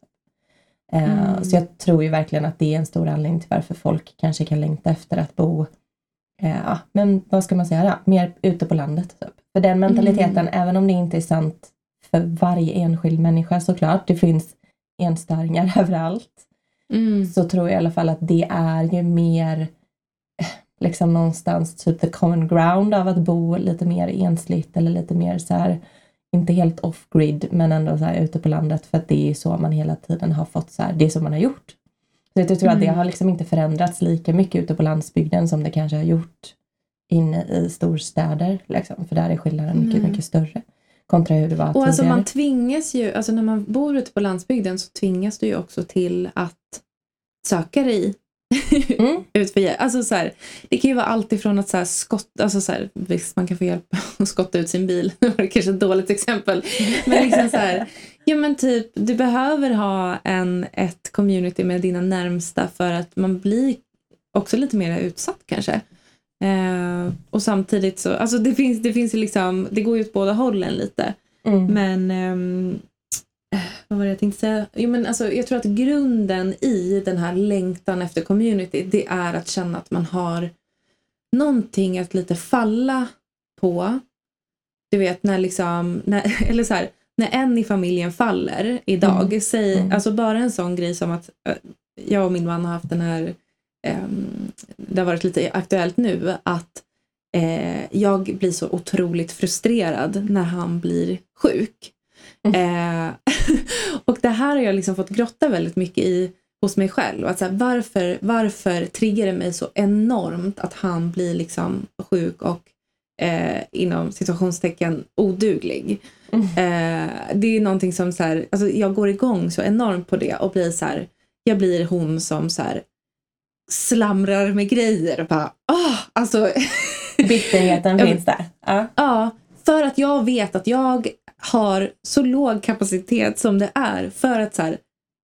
Eh, Mm. Så jag tror ju verkligen att det är en stor anledning till varför folk kanske kan längta efter att bo eh, ja, men vad ska man säga? Mer ute på landet. Typ. För den mentaliteten, även om det inte är sant för varje enskild människa såklart, det finns enstöringar överallt, Mm. så tror jag i alla fall att det är ju mer liksom någonstans typ the common ground av att bo lite mer ensligt eller lite mer så här inte helt off-grid, men ändå så här ute på landet för att det är så man hela tiden har fått så här, det är så man har gjort. Så jag tror att det Mm. har liksom inte förändrats lika mycket ute på landsbygden som det kanske har gjort inne i storstäder. Liksom, för där är skillnaden mycket, Nej. mycket större kontra hur det var Och alltså man tvingas ju, alltså när man bor ute på landsbygden så tvingas du ju också till att söka dig Mm. ut för hjälp. Alltså så här, det kan ju vara allt ifrån att så här skotta, alltså så här, visst man kan få hjälp att skotta ut sin bil, det var kanske ett dåligt exempel. Men liksom så här, ja men typ du behöver ha en, ett community med dina närmsta för att man blir också lite mer utsatt kanske. Eh, och samtidigt så, alltså det finns, det finns ju liksom, det går ju åt båda hållen lite. Mm. Men eh, vad var det jag tänkte säga? Jo, men alltså, jag tror att grunden i den här längtan efter community det är att känna att man har någonting att lite falla på. Du vet när liksom, när, eller så här, när en i familjen faller idag, Mm. säg, Mm. alltså bara en sån grej som att eh, jag och min man har haft den här, ehm, det har varit lite aktuellt nu, att eh, jag blir så otroligt frustrerad när han blir sjuk. Eh, och det här har jag liksom fått grotta väldigt mycket i hos mig själv. Att så här, varför, varför triggar det mig så enormt att han blir liksom sjuk och eh, inom situationstecken oduglig. Mm. Eh, det är någonting som så här, alltså jag går igång så enormt på det och blir så här, jag blir hon som så här slamrar med grejer och bara, ah, alltså Bitterheten finns där. Ja. Ja, för att jag vet att jag har så låg kapacitet som det är. För att så här,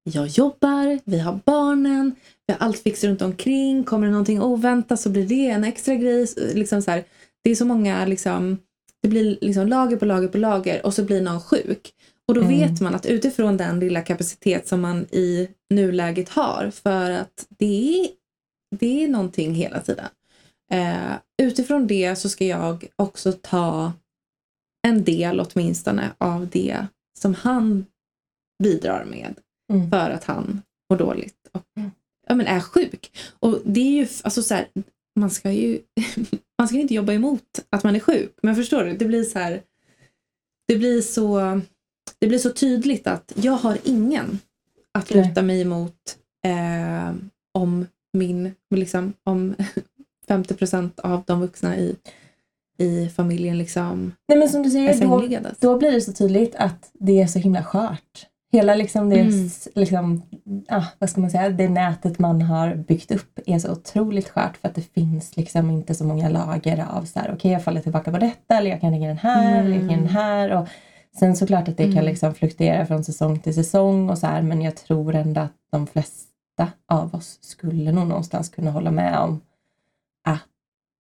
jag jobbar, vi har barnen, vi har allt fix runt omkring. Kommer det någonting oväntat så blir det en extra grej. Liksom så här, det är så många, liksom, det blir liksom lager på lager på lager och så blir någon sjuk. Och då Mm. vet man att utifrån den lilla kapacitet som man i nuläget har, för att det är, det är någonting hela tiden. Eh, utifrån det så ska jag också ta en del åtminstone av det som han bidrar med Mm. för att han mår dåligt och Mm. ja, men är sjuk. Och det är ju, alltså så här, man ska ju man ska inte jobba emot att man är sjuk. Men förstår du, det blir så här, det blir så, det blir så tydligt att jag har ingen att luta mig emot eh, om min, liksom, om 50 procent av de vuxna i, i familjen liksom Nej men som du säger, då, då blir det så tydligt att det är så himla skört. Hela liksom det, Mm. liksom, ah, vad ska man säga, det nätet man har byggt upp är så otroligt skört för att det finns liksom inte så många lager av så här, okej jag faller tillbaka på detta eller jag kan lägga den här eller jag kan lägga den här. Och sen såklart att det kan Mm. liksom liksom fluktuera från säsong till säsong och så här men jag tror ändå att de flesta av oss skulle nog någonstans kunna hålla med om att,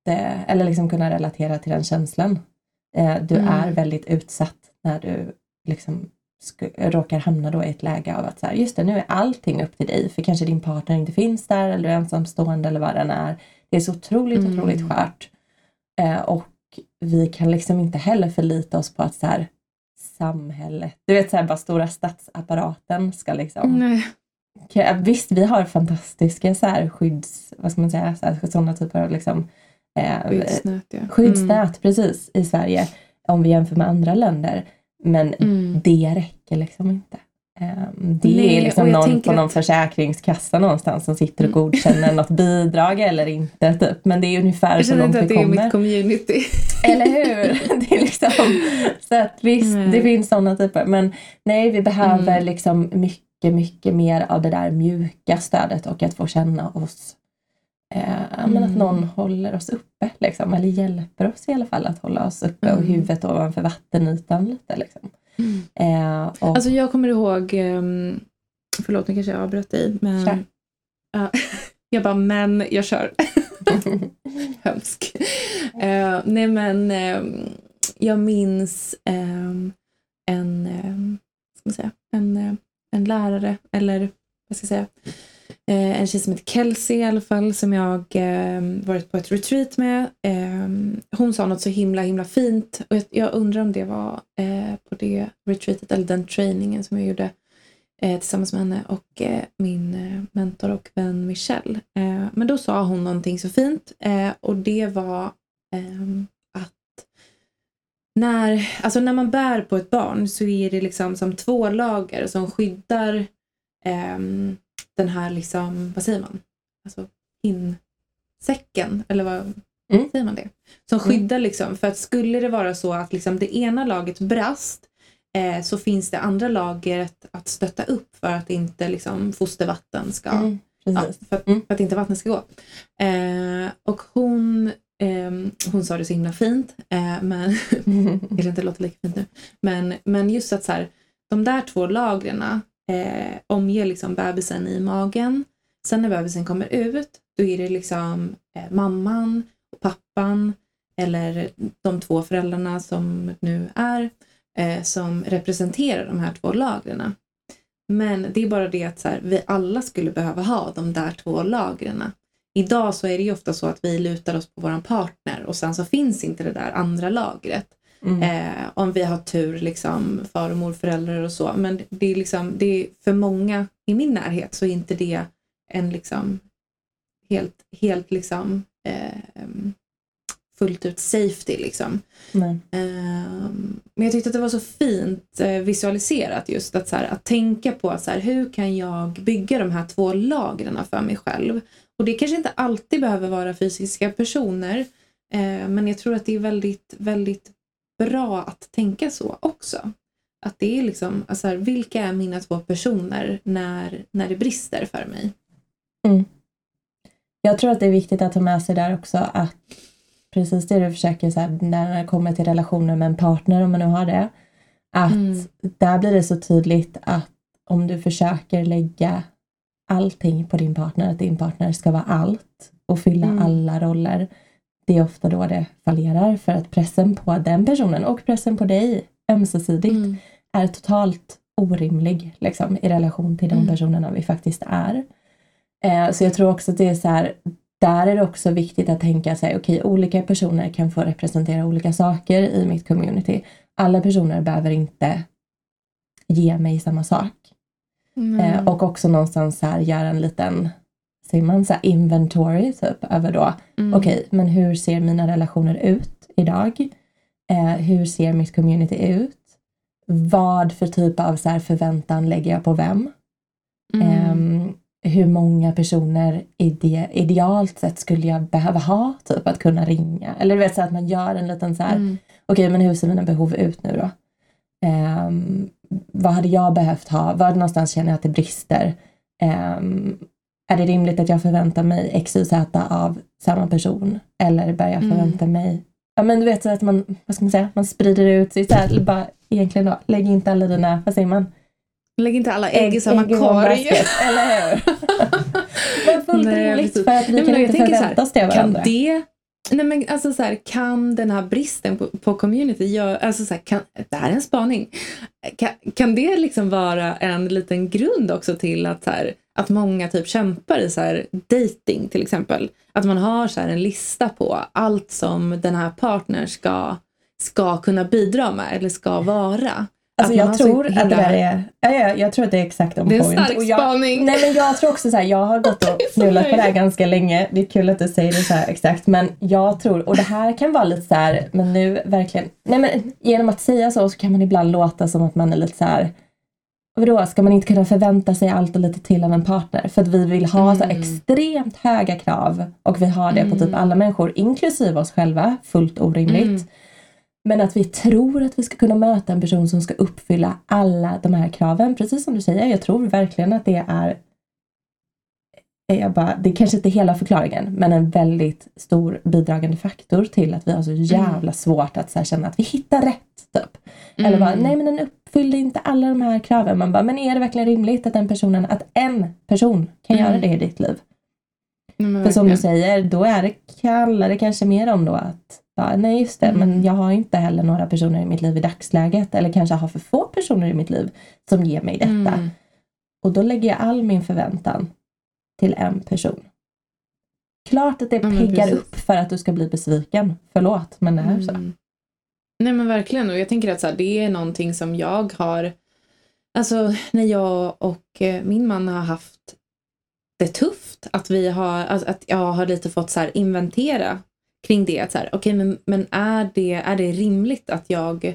eh, eller liksom kunna relatera till den känslan. Eh, du Mm. är väldigt utsatt när du liksom råkar hamna då i ett läge av att så här, just det, nu är allting upp till dig, för kanske din partner inte finns där eller du är ensamstående eller vad den är. Det är så otroligt, Mm. otroligt skört. Eh, och vi kan liksom inte heller förlita oss på att så här, samhället, du vet så här, bara stora statsapparaten ska liksom Nej. Visst, vi har fantastiska så här skydds, vad ska man säga, så här, sådana typer av liksom, eh, Skyddsnät, ja. skyddsnät precis i Sverige om vi jämför med andra länder. Men Mm. det räcker liksom inte. Eh, det Nej, är liksom jag någon på någon att- försäkringskassa någonstans som sitter och Mm. godkänner något bidrag eller inte. Typ. Men det är ungefär Jag så känner långt inte vi att det är kommer. mitt community. Eller hur? Det är liksom, så att visst, Nej. det finns sådana typer. Men nej, vi behöver Mm. liksom mycket, mycket mer av det där mjuka stödet och att få känna oss eh, men att Mm. någon håller oss uppe. Liksom, eller hjälper oss i alla fall att hålla oss uppe och Mm. huvudet ovanför vattenytan lite. Liksom. Eh, och, Alltså jag kommer ihåg, um, förlåt nu kanske jag avbröt dig, men Kör. Ja, jag bara, men jag kör. Hemsk. Eh, nej men ehm, jag minns ehm, en, um, ska man säga, en, eh, en lärare, eller vad ska jag säga, Eh, en tjej som heter Kelsey i alla fall, som jag ehm, varit på ett retreat med. Ehm, hon sa något så himla himla fint och jag, jag undrar om det var eh, på det retreatet eller den trainingen som jag gjorde eh, tillsammans med henne och eh, min eh, mentor och vän Michelle. Eh, men då sa hon någonting så fint eh, och det var ehm, att när, alltså när man bär på ett barn så är det liksom som två lager som skyddar den här, liksom, vad säger man? Alltså insäcken, eller vad Mm. säger man det? Som skyddar liksom, för att skulle det vara så att liksom det ena laget brast eh, så finns det andra lagret att stötta upp för att inte liksom fostervatten ska Mm, Ja, för, att, Mm. för att inte vattnet ska gå. Eh, och hon, ehm, hon sa det så himla fint, eh, men kanske inte låter lika fint nu. Men, men just att så här, de där två lagren eh, omger liksom bebisen i magen. Sen när bebisen kommer ut, då är det liksom eh, mamman och pappan eller de två föräldrarna som nu är eh, som representerar de här två lagren. Men det är bara det att så här, vi alla skulle behöva ha de där två lagren. Idag så är det ju ofta så att vi lutar oss på våran partner och sen så finns inte det där andra lagret. Mm. Eh, om vi har tur, liksom, far och morföräldrar och så. Men det är liksom, det är för många i min närhet så är inte det en liksom helt, helt liksom eh, fullt ut safety liksom. Ehm, Men jag tyckte att det var så fint eh, visualiserat just att, så här, att tänka på så här, hur kan jag bygga de här två lagren för mig själv. Och det kanske inte alltid behöver vara fysiska personer. eh, Men jag tror att det är väldigt, väldigt bra att tänka så också. Att det är liksom, alltså här, vilka är mina två personer när, när det brister för mig? Jag tror att det är viktigt att ta med sig där också att precis det du försöker så här, när det kommer till relationer med en partner om man nu har det. Att Mm. där blir det så tydligt att om du försöker lägga allting på din partner, att din partner ska vara allt och fylla Mm. alla roller. Det är ofta då det fallerar för att pressen på den personen och pressen på dig ömsesidigt Mm. är totalt orimlig liksom, i relation till de Mm. personerna vi faktiskt är. Eh, så jag tror också att det är så här, där är det också viktigt att tänka sig, okej, olika personer kan få representera olika saker i mitt community. Alla personer behöver inte ge mig samma sak. Mm. Eh, och också någonstans så här göra en liten, säger man så inventory typ över då, Mm. okej, men hur ser mina relationer ut idag? Eh, hur ser mitt community ut? Vad för typ av så förväntan lägger jag på vem? Mm. Ehm, hur många personer ide idealt sett skulle jag behöva ha typ att kunna ringa? Eller du vet så att man gör en liten så här, Mm. okej men hur ser mina behov ut nu då? Ehm, vad hade jag behövt ha? Var någonstans känner jag att det brister? Ehm, är det rimligt att jag förväntar mig X, Y, Z av samma person? Eller bör jag Mm. förvänta mig Ja men du vet så att man, vad ska man säga, man sprider ut sig så här, bara egentligen då, lägg inte alla dina, vad säger man? Lägg inte alla ägg i samma ägg korg. eller hur? Men fullt Nej, rimligt för att vi Nej, kan inte förvänta oss det av Kan varandra. det Nej men alltså så här, kan den här bristen på, på community, gör, alltså så här, kan, det här är en spaning, kan, kan det liksom vara en liten grund också till att, så här, att många typ kämpar i så här, dating till exempel? Att man har så här, en lista på allt som den här partnern ska, ska kunna bidra med eller ska vara. Alltså jag har så tror att det där är, ja, ja, jag tror att det är exakt on Det är en point. stark Och jag, spaning. Nej men jag tror också så här, jag har gått och så fnulat på det här ganska länge. Det är kul att du säger det så här exakt. Men jag tror, och det här kan vara lite så här, men nu verkligen, nej men genom att säga så så kan man ibland låta som att man är lite så här, vadå, ska man inte kunna förvänta sig allt och lite till av en partner? För att vi vill ha så Mm. extremt höga krav och vi har det på typ Mm. alla människor, inklusive oss själva, fullt orimligt. Mm. Men att vi tror att vi ska kunna möta en person som ska uppfylla alla de här kraven. Precis som du säger, jag tror verkligen att det är jag bara, det är kanske inte hela förklaringen, men en väldigt stor bidragande faktor till att vi har så jävla svårt att så känna att vi hittar rätt. Typ. Eller bara, Mm. nej men den uppfyllde inte alla de här kraven. Man bara, men är det verkligen rimligt att den personen, att en person kan Mm. göra det i ditt liv? Men För som du säger, då är det, handlar det kanske mer om då att bara, nej just det, Mm. men jag har inte heller några personer i mitt liv i dagsläget eller kanske har för få personer i mitt liv som ger mig detta. Mm. Och då lägger jag all min förväntan till en person. Klart att det Ja, piggar upp för att du ska bli besviken. Förlåt, men det är så. Mm. Nej men verkligen och jag tänker att så här, det är någonting som jag har Alltså när jag och eh, min man har haft det tufft att vi har, alltså, att jag har lite fått så inventera kring det. Att så här, okay, men, men är, det, är det rimligt att jag,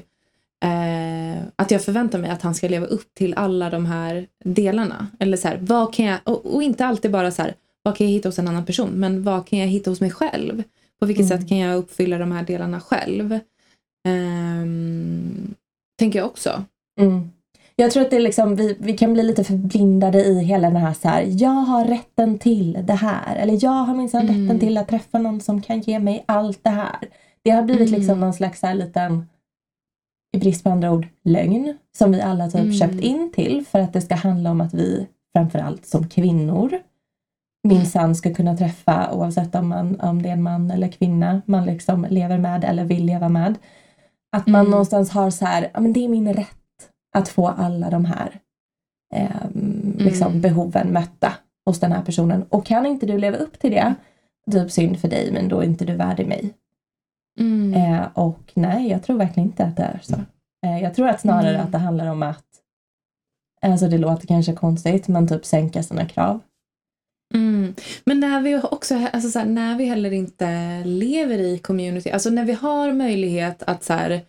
eh, att jag förväntar mig att han ska leva upp till alla de här delarna? Eller så här, vad kan jag, och, och inte alltid bara så här, vad kan jag hitta hos en annan person, men vad kan jag hitta hos mig själv? På vilket mm. sätt kan jag uppfylla de här delarna själv? Um, tänker jag också. Mm. Jag tror att det är liksom, vi, vi kan bli lite förblindade i hela den här så här, jag har rätten till det här. Eller jag har minsann mm. rätten till att träffa någon som kan ge mig allt det här. Det har blivit mm. liksom någon slags så här liten, i brist på andra ord, lögn. Som vi alla typ mm. köpt in till för att det ska handla om att vi, framförallt som kvinnor, minsann ska kunna träffa oavsett om, man, om det är en man eller kvinna man liksom lever med eller vill leva med. Att man mm. någonstans har så här, ja men det är min rätt att få alla de här eh, liksom mm. behoven mötta hos den här personen. Och kan inte du leva upp till det, typ synd för dig men då är inte du värdig mig. Mm. Eh, och nej, jag tror verkligen inte att det är så. Eh, jag tror att snarare mm. att det handlar om att, alltså det låter kanske konstigt, men typ sänka sina krav. Mm. Men när vi också, alltså så här, när vi heller inte lever i community, alltså när vi har möjlighet att så här,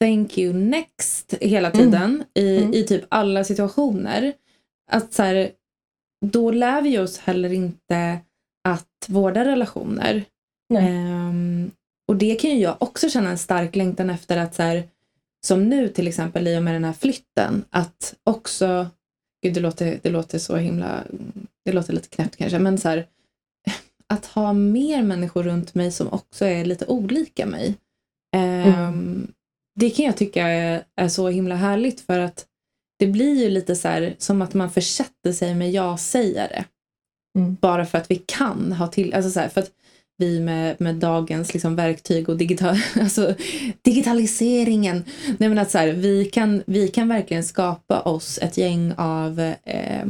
thank you next hela tiden mm. I, mm. i typ alla situationer. Att så här, då lär vi oss heller inte att vårda relationer. Um, och det kan ju jag också känna en stark längtan efter att så här, som nu till exempel i och med den här flytten, att också, gud det låter, det låter så himla, det låter lite knäppt kanske, men så här, att ha mer människor runt mig som också är lite olika mig. Um, mm det kan jag tycka är, är, så himla härligt för att det blir ju lite så här, som att man försätter sig med ja-sägare. Mm. Bara för att vi kan ha till, alltså så här, för att vi med, med dagens liksom verktyg och digital, alltså, digitaliseringen. Nej men att så här, vi, kan, vi kan verkligen skapa oss ett gäng av eh,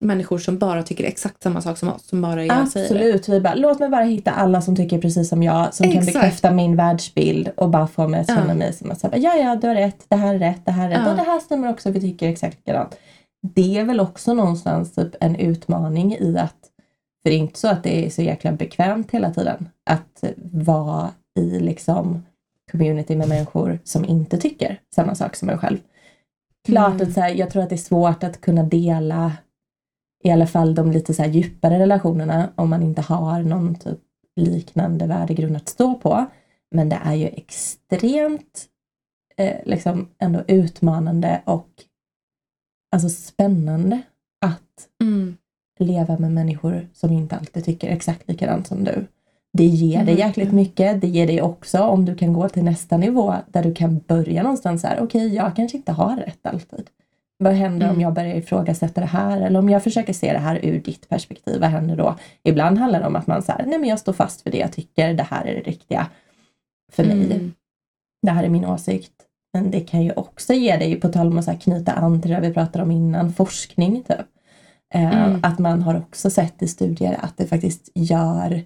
människor som bara tycker exakt samma sak som oss. Som bara jag Absolut, säger vi bara, låt mig bara hitta alla som tycker precis som jag, som exakt. kan bekräfta min världsbild och bara få mig att känna ja. mig som att ja ja du har rätt, det här är rätt, det här är rätt ja. och det här stämmer också, vi tycker exakt likadant. Det är väl också någonstans typ en utmaning i att, för det är inte så att det är så jäkla bekvämt hela tiden att vara i liksom community med människor som inte tycker samma sak som en själv. Klart mm. att så här, jag tror att det är svårt att kunna dela i alla fall de lite så djupare relationerna om man inte har någon typ liknande värdegrund att stå på. Men det är ju extremt eh, liksom ändå utmanande och alltså spännande att mm. leva med människor som inte alltid tycker exakt likadant som du. Det ger dig mm. jäkligt mycket. Det ger dig också om du kan gå till nästa nivå där du kan börja någonstans här. Okej, okay, jag kanske inte har rätt alltid. Vad händer mm. om jag börjar ifrågasätta det här? Eller om jag försöker se det här ur ditt perspektiv, vad händer då? Ibland handlar det om att man säger, nej men jag står fast för det jag tycker, det här är det riktiga för mig. Mm. Det här är min åsikt. Men det kan ju också ge dig, på tal om att knyta an till det vi pratade om innan, forskning typ. Eh, mm. Att man har också sett i studier att det faktiskt gör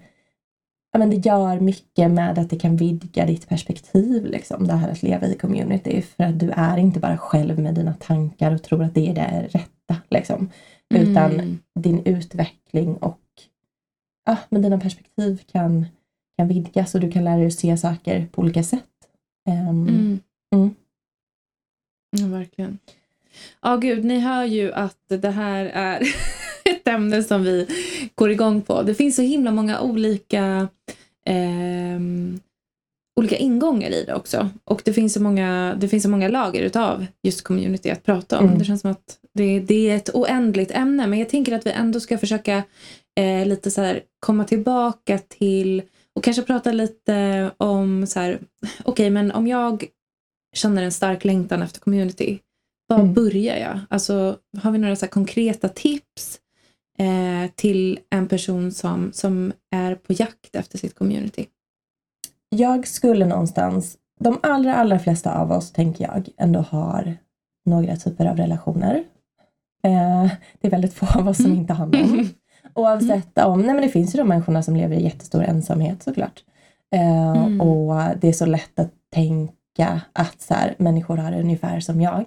ja, men det gör mycket med att det kan vidga ditt perspektiv, liksom, det här att leva i community. För att du är inte bara själv med dina tankar och tror att det är det rätta. Liksom, mm. Utan din utveckling och ja, men dina perspektiv kan, kan vidgas och du kan lära dig att se saker på olika sätt. Um, mm. Mm. Ja, verkligen. Ja, gud, ni hör ju att det här är ämne som vi går igång på. Det finns så himla många olika eh, olika ingångar i det också. Och det finns så många, det finns så många lager utav just community att prata om. Mm. Det känns som att det, det, är ett oändligt ämne. Men jag tänker att vi ändå ska försöka eh, lite så här, komma tillbaka till och kanske prata lite om så här, okej okay, men om jag känner en stark längtan efter community, var mm. börjar jag? Alltså har vi några så konkreta tips eh, till en person som, som är på jakt efter sitt community? Jag skulle någonstans, de allra, allra flesta av oss tänker jag ändå har några typer av relationer. Eh, det är väldigt få av oss som mm. inte har någon. Oavsett om, nej men det finns ju de människorna som lever i jättestor ensamhet såklart. Eh, mm. Och det är så lätt att tänka att så här, människor har det ungefär som jag.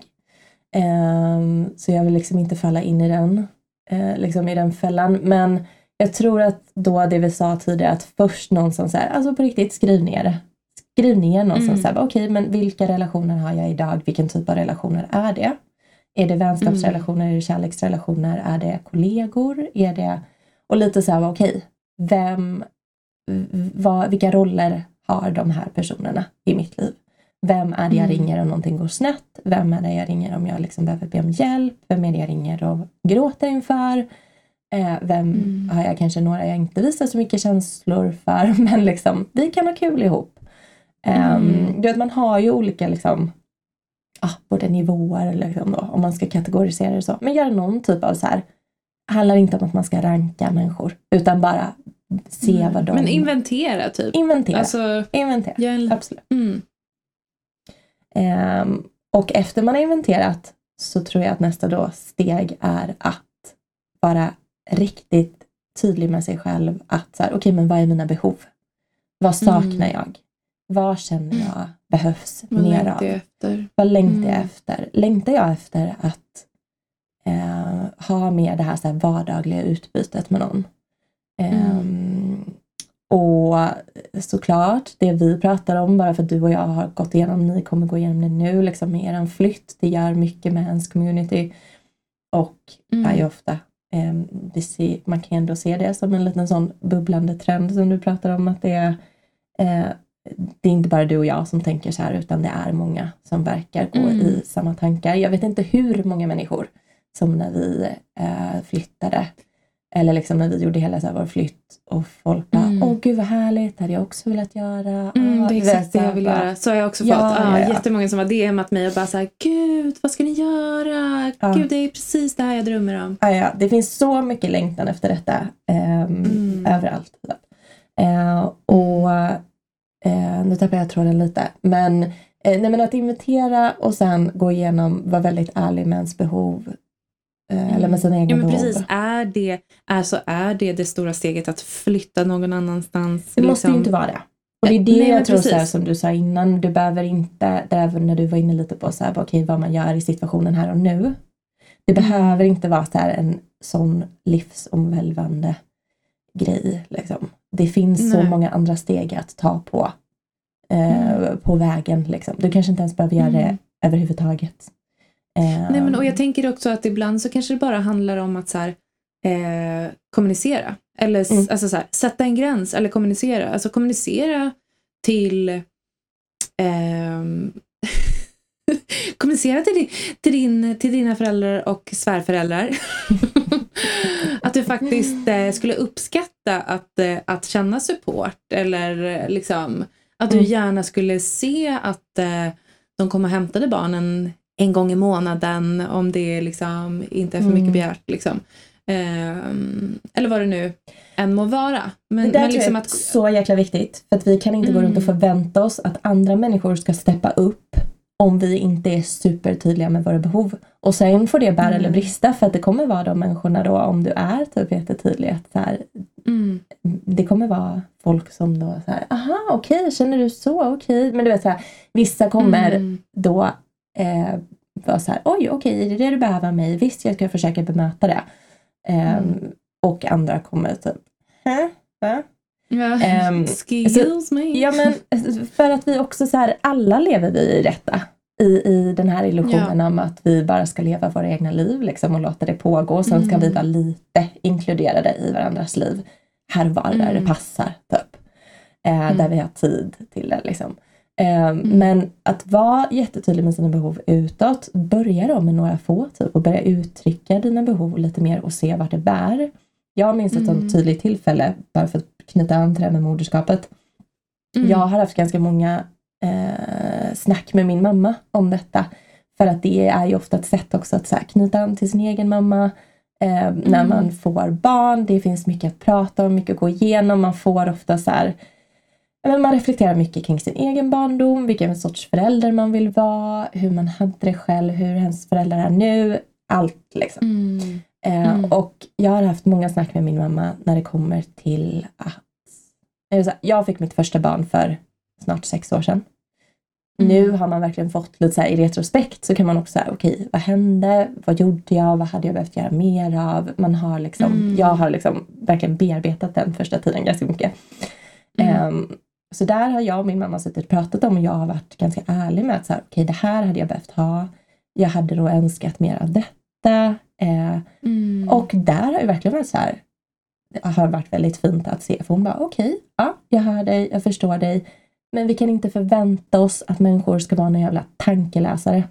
Eh, så jag vill liksom inte falla in i den eh, liksom i den fällan. Men jag tror att då det vi sa tidigare, att först någonstans så här, alltså på riktigt skriv ner det. Skriv ner någonstans Mm. så här, okej men vilka relationer har jag idag? Vilken typ av relationer är det? Är det vänskapsrelationer, är det kärleksrelationer, är det kollegor? Är det... Och lite så här, okej, vem, v- vad, vilka roller har de här personerna i mitt liv? Vem är det jag Mm. ringer om någonting går snett? Vem är det jag ringer om jag liksom behöver be om hjälp? Vem är det jag ringer och gråter inför? Eh, vem Mm. har jag kanske några jag inte visar så mycket känslor för, men liksom, vi kan ha kul ihop. Um, Mm. du vet, man har ju olika liksom, ah, både nivåer, liksom då, om man ska kategorisera det så. Men gör någon typ av så här, handlar inte om att man ska ranka människor, utan bara se vad de... Men inventera typ. inventera. Alltså, inventera, en... absolut. mm. Ehm, och efter man har inventerat så tror jag att nästa då steg är att vara riktigt tydlig med sig själv att så här, okej men vad är mina behov? Vad saknar Mm. jag? Vad känner jag behövs Vad mer av? efter? Vad längtar jag Mm. efter? Längtar jag efter att eh, ha mer det här, så här vardagliga utbytet med någon? Mm. Och såklart, det vi pratar om, bara för att du och jag har gått igenom, ni kommer gå igenom det nu, liksom med er flytt, det gör mycket med ens community. Och Mm. är ju ofta, vi ser, man kan ändå se det som en liten sån bubblande trend som du pratar om, att det är eh, det är inte bara du och jag som tänker så här utan det är många som verkar gå Mm. i samma tankar. Jag vet inte hur många människor som när vi eh, flyttade eller liksom när vi gjorde hela så här vår flytt och folk bara, Mm. åh gud vad härligt, det hade jag också velat göra. Mm, Ah, det är exakt det jag vill bara, göra. Så har jag också Ja, fått. Ja, ja, ja. Jättemånga som har DMat mig och bara så här, gud vad ska ni göra? Ja. Gud det är precis det här jag drömmer om. Ja, ja, det finns så mycket längtan efter detta ehm, Mm. överallt. typ. Eh, och eh, nu tappar jag tråden lite. Men, eh, nej, men att inventera och sen gå igenom, vara väldigt ärlig med ens behov. Eh, Eller med sina egna Ja men behov. precis, är det, alltså, är det det stora steget att flytta någon annanstans? Det måste ju liksom? inte vara det. Och det är det Nej, jag tror så här, som du sa innan, du behöver inte, även när du var inne lite på så här, okej, vad man gör i situationen här och nu. Det Mm. behöver inte vara så här en sån livsomvälvande grej. Liksom. Det finns så Nej. många andra steg att ta på eh, på vägen. Liksom. Du kanske inte ens behöver göra det Mm. överhuvudtaget. Eh, Nej, men, och jag tänker också att ibland så kanske det bara handlar om att så här, eh, kommunicera. Eller Mm. alltså, så här, sätta en gräns eller kommunicera. Alltså kommunicera till ehm, kommunicera till, din, till, din, till dina föräldrar och svärföräldrar. att du faktiskt eh, skulle uppskatta att, eh, att känna support. Eller eh, liksom att du Mm. gärna skulle se att eh, de kommer och hämtade barnen en gång i månaden om det liksom inte är för mycket Mm. begärt. Liksom. Ehm, eller vad det nu än må vara. Men, Det där men liksom jag är att, så jäkla viktigt. För att vi kan inte gå runt och Mm. förvänta oss att andra människor ska steppa upp om vi inte är supertydliga med våra behov. Och sen får det bära Mm. eller brista för att det kommer vara de människorna då om du är typ jättetydlig att så här, mm, det kommer vara folk som då så här, aha okej känner du så, okej. Men du vet så här, vissa kommer mm, då eh, vara så här, oj okej, är det det du behöver mig? Visst, jag ska försöka bemöta det. Ehm, Mm. Och andra kommer typ, Hä? Va? ja. Ehm, Excuse me. Ja men för att vi också så här, alla lever vi i detta. I, I den här illusionen om att vi bara ska leva våra egna liv liksom, och låta det pågå. Sen ska Mm. vi vara lite inkluderade i varandras liv. Här och var där Mm. det passar. Typ. Eh, Mm. Där vi har tid till det. Liksom. Eh, Men att vara jättetydlig med sina behov utåt, börja då med några få typ och börja uttrycka dina behov lite mer och se vart det bär. Jag minns ett Mm. tydligt tillfälle, bara för att knyta an till det här med moderskapet. Mm. Jag har haft ganska många eh, snack med min mamma om detta. För att det är ju ofta ett sätt också att så här, knyta an till sin egen mamma. Eh, När Mm. man får barn, det finns mycket att prata om, mycket att gå igenom. Man får ofta så här, men man reflekterar mycket kring sin egen barndom, vilken sorts förälder man vill vara, hur man hade det själv, hur ens föräldrar är nu. Allt liksom. Mm. Eh, Mm. Och jag har haft många snack med min mamma när det kommer till att... Jag fick mitt första barn för snart sex år sedan. Mm. Nu har man verkligen fått lite så här, i retrospekt så kan man också säga okej okay, vad hände? Vad gjorde jag? Vad hade jag behövt göra mer av? Man har liksom, mm. Jag har liksom verkligen bearbetat den första tiden ganska mycket. Um, så där har jag och min mamma suttit och pratat om och jag har varit ganska ärlig med att så här, okay, det här hade jag behövt ha. Jag hade då önskat mer av detta. Eh, mm. Och där har det verkligen varit så här, det har varit väldigt fint att se. För hon bara, okej, okay, ja, jag hör dig, jag förstår dig. Men vi kan inte förvänta oss att människor ska vara någon jävla tankeläsare.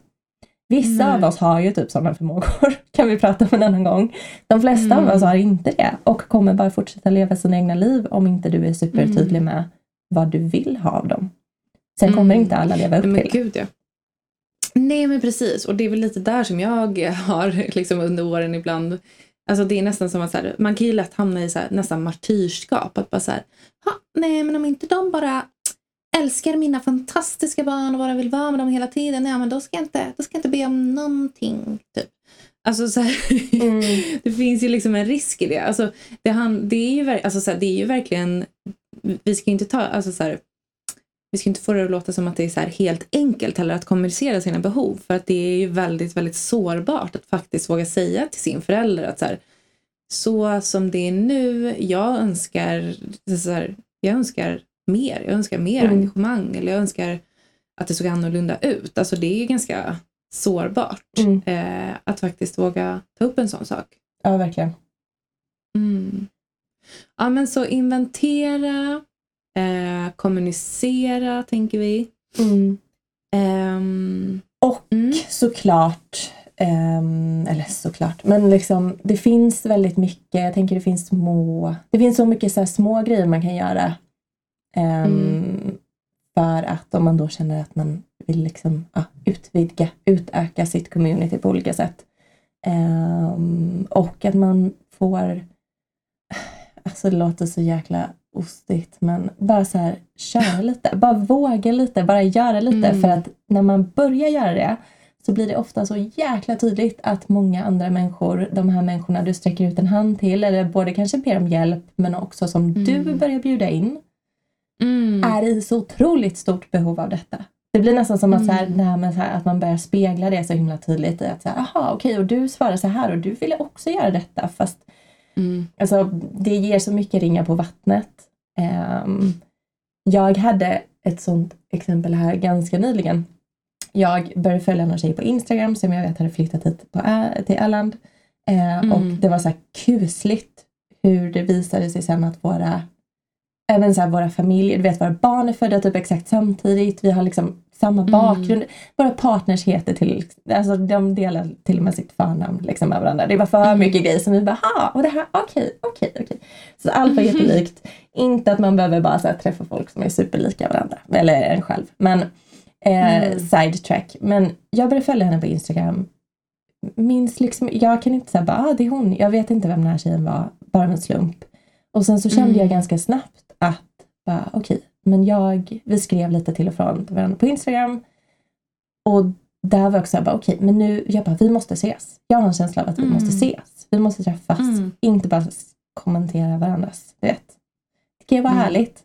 Vissa Nej. av oss har ju typ sådana förmågor, kan vi prata om en annan gång. De flesta mm. av oss har inte det och kommer bara fortsätta leva sina egna liv om inte du är supertydlig mm. med vad du vill ha av dem. Sen mm. kommer inte alla leva upp men till Gud, ja. Nej men precis och det är väl lite där som jag har liksom under åren ibland Alltså det är nästan som att så här, man kan ju lätt hamna i så här, nästan martyrskap. Att bara så här, nej men om inte de bara älskar mina fantastiska barn och bara vill vara med dem hela tiden, ja men då ska jag inte, då ska jag inte be om någonting. Typ. Alltså så här, mm. det finns ju liksom en risk i det. Alltså, det, han, det, är, ju, alltså, så här, det är ju verkligen, vi ska inte ta, alltså så här, vi ska inte få det att låta som att det är så helt enkelt heller att kommunicera sina behov. För att det är ju väldigt, väldigt sårbart att faktiskt våga säga till sin förälder att så, här, så som det är nu, jag önskar, så här, jag önskar mer. Jag önskar mer mm. engagemang eller jag önskar att det såg annorlunda ut. Alltså det är ganska sårbart mm. eh, att faktiskt våga ta upp en sån sak. Ja, verkligen. Mm. Ja, men så inventera, eh, kommunicera tänker vi. Mm. Um, och mm. såklart, um, eller såklart, men liksom det finns väldigt mycket, jag tänker det finns små, det finns så mycket så små grejer man kan göra. Um, för att om man då känner att man vill liksom, ja, utvidga, utöka sitt community på olika sätt. och att man får, alltså det låter så jäkla ostigt, men bara så här, köra lite, bara våga lite, bara göra lite. Mm. För att när man börjar göra det så blir det ofta så jäkla tydligt att många andra människor, de här människorna du sträcker ut en hand till, eller både kanske ber om hjälp, men också som mm. du börjar bjuda in, mm. är i så otroligt stort behov av detta. Det blir nästan som att, så här, mm. nej, så här, att man börjar spegla det så himla tydligt i att, så här, aha, okej, och du svarar så här och du ville också göra detta, fast Mm. Alltså, det ger så mycket ringar på vattnet. Um, jag hade ett sånt exempel här ganska nyligen. Jag började följa någon tjej på Instagram som jag vet hade flyttat hit på, till Öland. Uh, mm. Och det var så här kusligt hur det visade sig sen att våra även så här, våra familjer, du vet våra barn är födda typ exakt samtidigt. Vi har liksom samma mm. bakgrund. Mm. Våra partners heter till, alltså de delar till och med sitt förnamn liksom med varandra. Det var för mm. mycket grejer som vi bara, ha och det här, okej, okej, okej. Så allt var mm. jättelikt. Inte att man behöver bara så här, träffa folk som är superlika varandra, eller en själv. Men eh, mm. sidetrack. Men jag började följa henne på Instagram. Minns liksom, jag kan inte säga bara, ah, det är hon. Jag vet inte vem den här tjejen var, bara en slump. Och sen så kände jag mm. ganska snabbt att, okej, okay, men jag, vi skrev lite till och från varandra på Instagram. Och där var jag också bara, okej, okay, men nu, jag bara, vi måste ses. Jag har en känsla av att vi mm. måste ses. Vi måste träffas. Mm. Inte bara kommentera varandras, du vet. Det kan ju vara mm. härligt.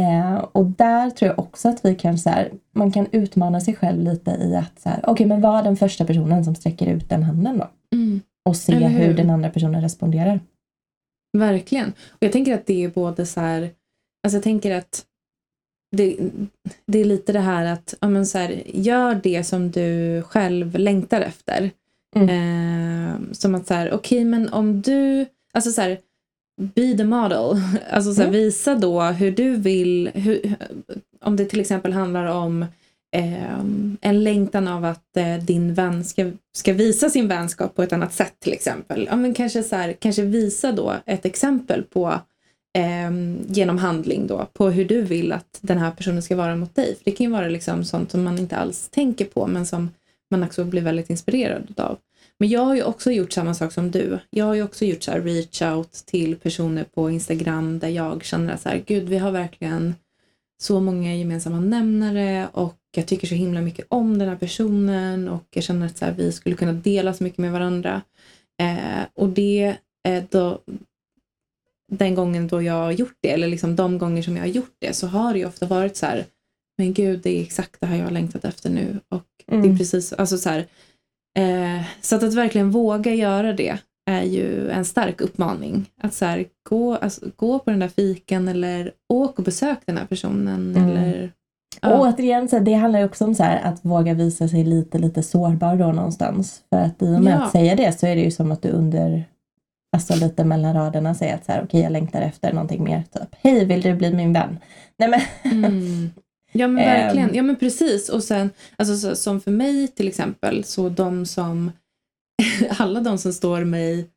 Eh, och där tror jag också att vi kan så här, man kan utmana sig själv lite i att så här, okej okay, men var den första personen som sträcker ut den handen då. Mm. Och se hur? hur? den andra personen responderar. Verkligen. Och jag tänker att det är både så här, alltså jag tänker att det, det är lite det här att ja, men så här, gör det som du själv längtar efter. Mm. Eh, som att så här, okej okay, men om du, alltså så här, be the model. Alltså så här, mm. visa då hur du vill, hur, om det till exempel handlar om eh, en längtan av att eh, din vän ska, ska visa sin vänskap på ett annat sätt till exempel. Ja, men kanske, så här, kanske visa då ett exempel på eh, genom handling då på hur du vill att den här personen ska vara mot dig. För Det kan ju vara liksom sånt som man inte alls tänker på men som man också blir väldigt inspirerad av. Men jag har ju också gjort samma sak som du. Jag har ju också gjort så här reach out till personer på Instagram där jag känner att så här, gud vi har verkligen så många gemensamma nämnare och jag tycker så himla mycket om den här personen och jag känner att så här, vi skulle kunna dela så mycket med varandra. Eh, och det, eh, då, den gången då jag har gjort det, eller liksom de gånger som jag har gjort det, så har det ju ofta varit så här, men gud det är exakt det här jag har längtat efter nu. Och det är Mm. precis, alltså så här, eh, så att, att verkligen våga göra det är ju en stark uppmaning. Att så här, gå, alltså, gå på den där fiken eller åk och besök den här personen. Mm. Eller, Och ja. återigen, så här, det handlar ju också om så här, att våga visa sig lite, lite sårbar då någonstans. För att i och med Ja. att säga det så är det ju som att du under, alltså lite mellan raderna säger att så här, okej jag längtar efter någonting mer. Typ, hej vill du bli min vän? Nej men, Mm. Ja men Ehm. verkligen, ja men precis. Och sen, alltså, så, som för mig till exempel, så de som, alla de som står mig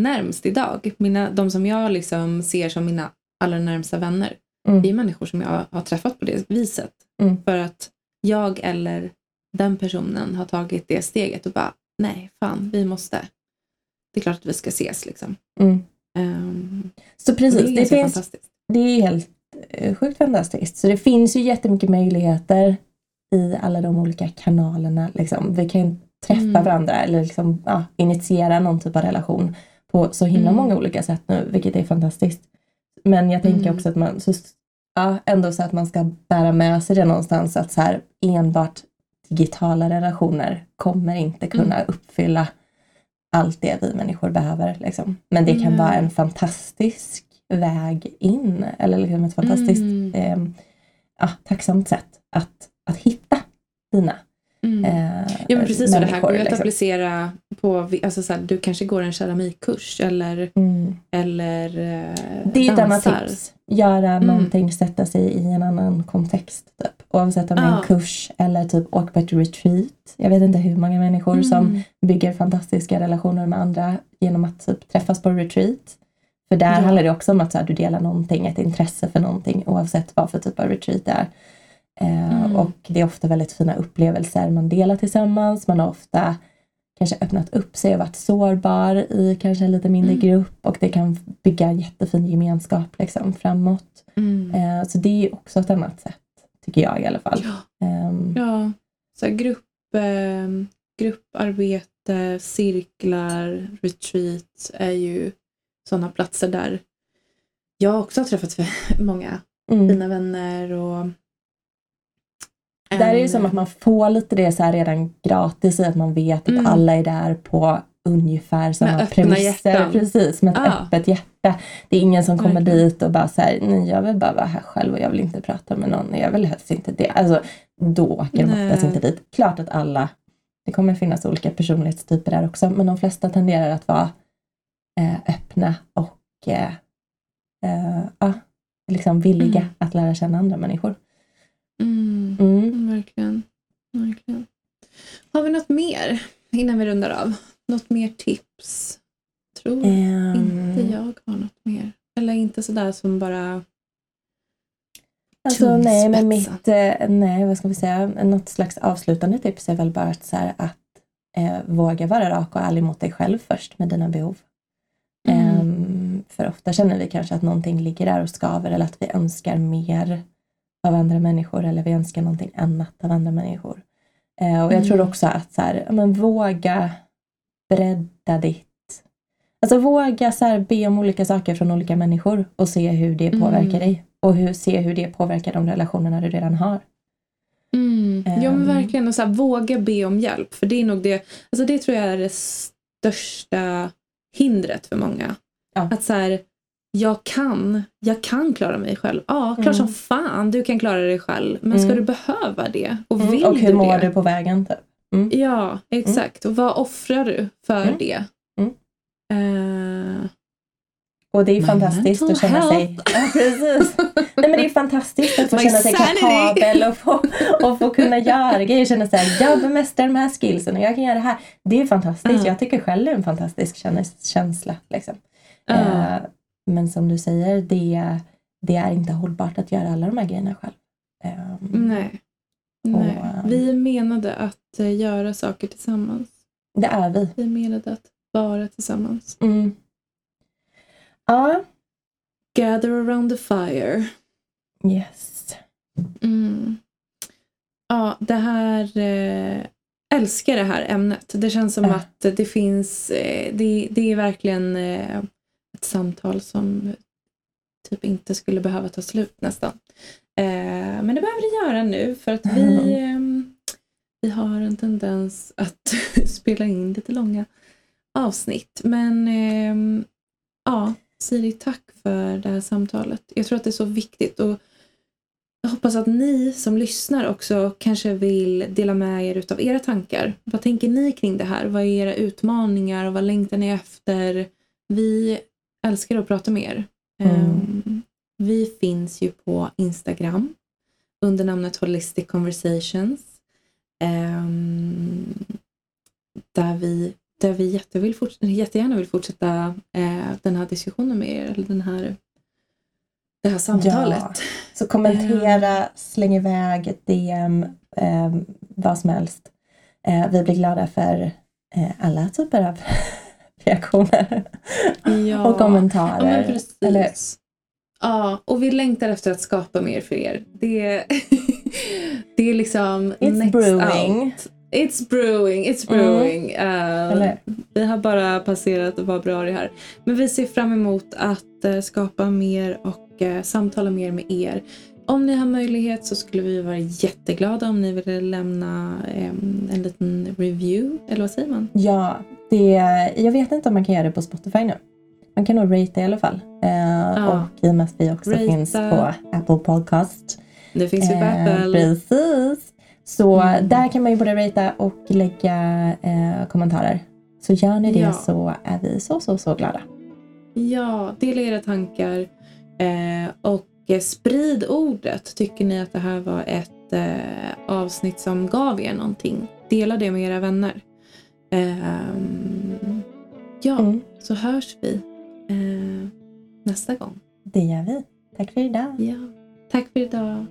närmst idag, mina, de som jag liksom ser som mina allra närmsta vänner, Mm. det är människor som jag har träffat på det viset. Mm. För att jag eller den personen har tagit det steget och bara, nej fan, vi måste. Det är klart att vi ska ses liksom. mm. Ehm, Så precis, det är det, finns, fantastiskt. det är helt eh, sjukt fantastiskt. Så det finns ju jättemycket möjligheter i alla de olika kanalerna. Liksom. Vi kan träffa Mm. varandra eller liksom, ja, initiera någon typ av relation på så himla Mm. många olika sätt nu, vilket är fantastiskt. Men jag tänker Mm. också att man, så, ja, ändå så att man ska bära med sig det någonstans att så här, enbart digitala relationer kommer inte kunna Mm. uppfylla allt det vi människor behöver. Liksom. Men det kan Nej. vara en fantastisk väg in eller liksom ett fantastiskt Mm. eh, ja, tacksamt sätt att, att hitta dina Mm. eh, Ja men precis, och det här går ju att liksom. applicera på, alltså så här, du kanske går en keramikkurs eller, Mm. eller eh, Det är ett annat tips. Göra Mm. någonting, sätta sig i en annan kontext. Typ. Oavsett om det är en kurs eller typ åka på ett retreat. Jag vet inte hur många människor som Mm. bygger fantastiska relationer med andra genom att typ träffas på retreat. För där Ja. handlar det också om att så här, du delar någonting, ett intresse för någonting oavsett vad för typ av retreat det är. Eh, Mm. Och det är ofta väldigt fina upplevelser man delar tillsammans. Man har ofta kanske öppnat upp sig och varit sårbar i kanske en lite mindre Mm. grupp och det kan bygga en jättefin gemenskap liksom, framåt. Mm. Eh, så det är också ett annat sätt, tycker jag i alla fall. Ja, Ehm, ja. Så grupp, eh, grupparbete, cirklar, retreat är ju sådana platser där jag också har träffat många mm. fina vänner och Där är det som att man får lite det så här redan gratis i att man vet att Mm. alla är där på ungefär samma premisser. hjärtan. Precis, med ett Ja. öppet hjärta. Det är ingen som kommer Verkligen. dit och bara säger nej jag vill bara vara här själv och jag vill inte prata med någon. Jag vill helst inte det. Alltså, då åker de oftast inte dit. Klart att alla, det kommer finnas olika personlighetstyper där också, men de flesta tenderar att vara eh, öppna och eh, eh, liksom villiga Mm. att lära känna andra människor. Mm. Mm, Verkligen. Verkligen. Har vi något mer innan vi rundar av? Något mer tips? Tror Ehm, inte jag har något mer. Eller inte sådär som bara... Alltså nej, men mitt, eh, nej vad ska vi säga, något slags avslutande tips är väl bara att, så här, att eh, våga vara rak och ärlig mot dig själv först med dina behov. Mm. Ehm, för ofta känner vi kanske att någonting ligger där och skaver eller att vi önskar mer av andra människor eller vi önskar någonting annat av andra människor. Eh, och jag tror Mm. också att så här, men våga bredda ditt Alltså våga så här, be om olika saker från olika människor och se hur det påverkar Mm. dig. Och hur, se hur det påverkar de relationerna du redan har. Mm. Ja men Ehm. verkligen. Och så här, våga be om hjälp. För det är nog det, alltså det tror jag är det största hindret för många. Ja. Att så här, jag kan, jag kan klara mig själv. Ja, klart Mm. som fan du kan klara dig själv. Men ska Mm. du behöva det? Och Mm, vill och hur du mår det? du på vägen? Typ. Ja, exakt. Och vad offrar du för Mm. det? Mm. Eh, Och det är My fantastiskt att känna sig... health. Ja, precis. Nej, men det är fantastiskt att få My känna sig sanity. kapabel och få, och få kunna göra grejer. Känna så här, jag bemästrar de här skillsen och jag kan göra det här. Det är fantastiskt. Ja. Jag tycker själv det är en fantastisk käns- känsla. Liksom. Eh, men som du säger, det, det är inte hållbart att göra alla de här grejerna själv. Eh, Nej. Nej. Och, Vi är menade att eh, göra saker tillsammans. Det är vi. Vi är menade att vara tillsammans. Mm. Ja, Gather around the fire. yes. Mm. Ja, det här... Eh, älskar det här ämnet. Det känns som Ja. att det finns... Eh, det, det är verkligen eh, ett samtal som typ inte skulle behöva ta slut nästan. Eh, men det behöver det göra nu för att vi, eh, vi har en tendens att spela in lite långa avsnitt. Men eh, ja, Siri, tack för det här samtalet. Jag tror att det är så viktigt. och jag hoppas att ni som lyssnar också kanske vill dela med er utav era tankar. Vad tänker ni kring det här? Vad är era utmaningar och vad längtar ni efter? Vi älskar att prata med er. Mm. Um, vi finns ju på Instagram under namnet Holistic Conversations. Um, där vi, där vi jättevill jättegärna vill fortsätta uh, den här diskussionen med er. Eller den här, det här samtalet. Ja. Så kommentera, släng iväg ett DM, eh, vad som helst. Eh, vi blir glada för eh, alla typer av reaktioner Ja. och kommentarer. Ja, Ja, och vi längtar efter att skapa mer för er. Det, det är liksom It's next brewing. out. It's brewing, it's Mm. brewing. Uh, Eller? vi har bara passerat februari här. Men vi ser fram emot att eh, skapa mer och eh, samtala mer med er. Om ni har möjlighet så skulle vi vara jätteglada om ni ville lämna em, en liten review. Eller vad säger man? ja, det, jag vet inte om man kan göra det på Spotify nu. Man kan nog rate i alla fall. Eh, Och i och med att vi också Rata. finns på Apple Podcast. Det finns ju på Eh, Apple. Precis. Så Mm. där kan man ju både ratea och lägga eh, kommentarer. Så gör ni det Ja. så är vi så, så, så glada. Ja, dela era tankar eh, och sprid ordet. Tycker ni att det här var ett eh, avsnitt som gav er någonting? Dela det med era vänner. Ehm, ja, Mm. så hörs vi eh, nästa gång. Det gör vi. Tack för idag. Ja, tack för idag.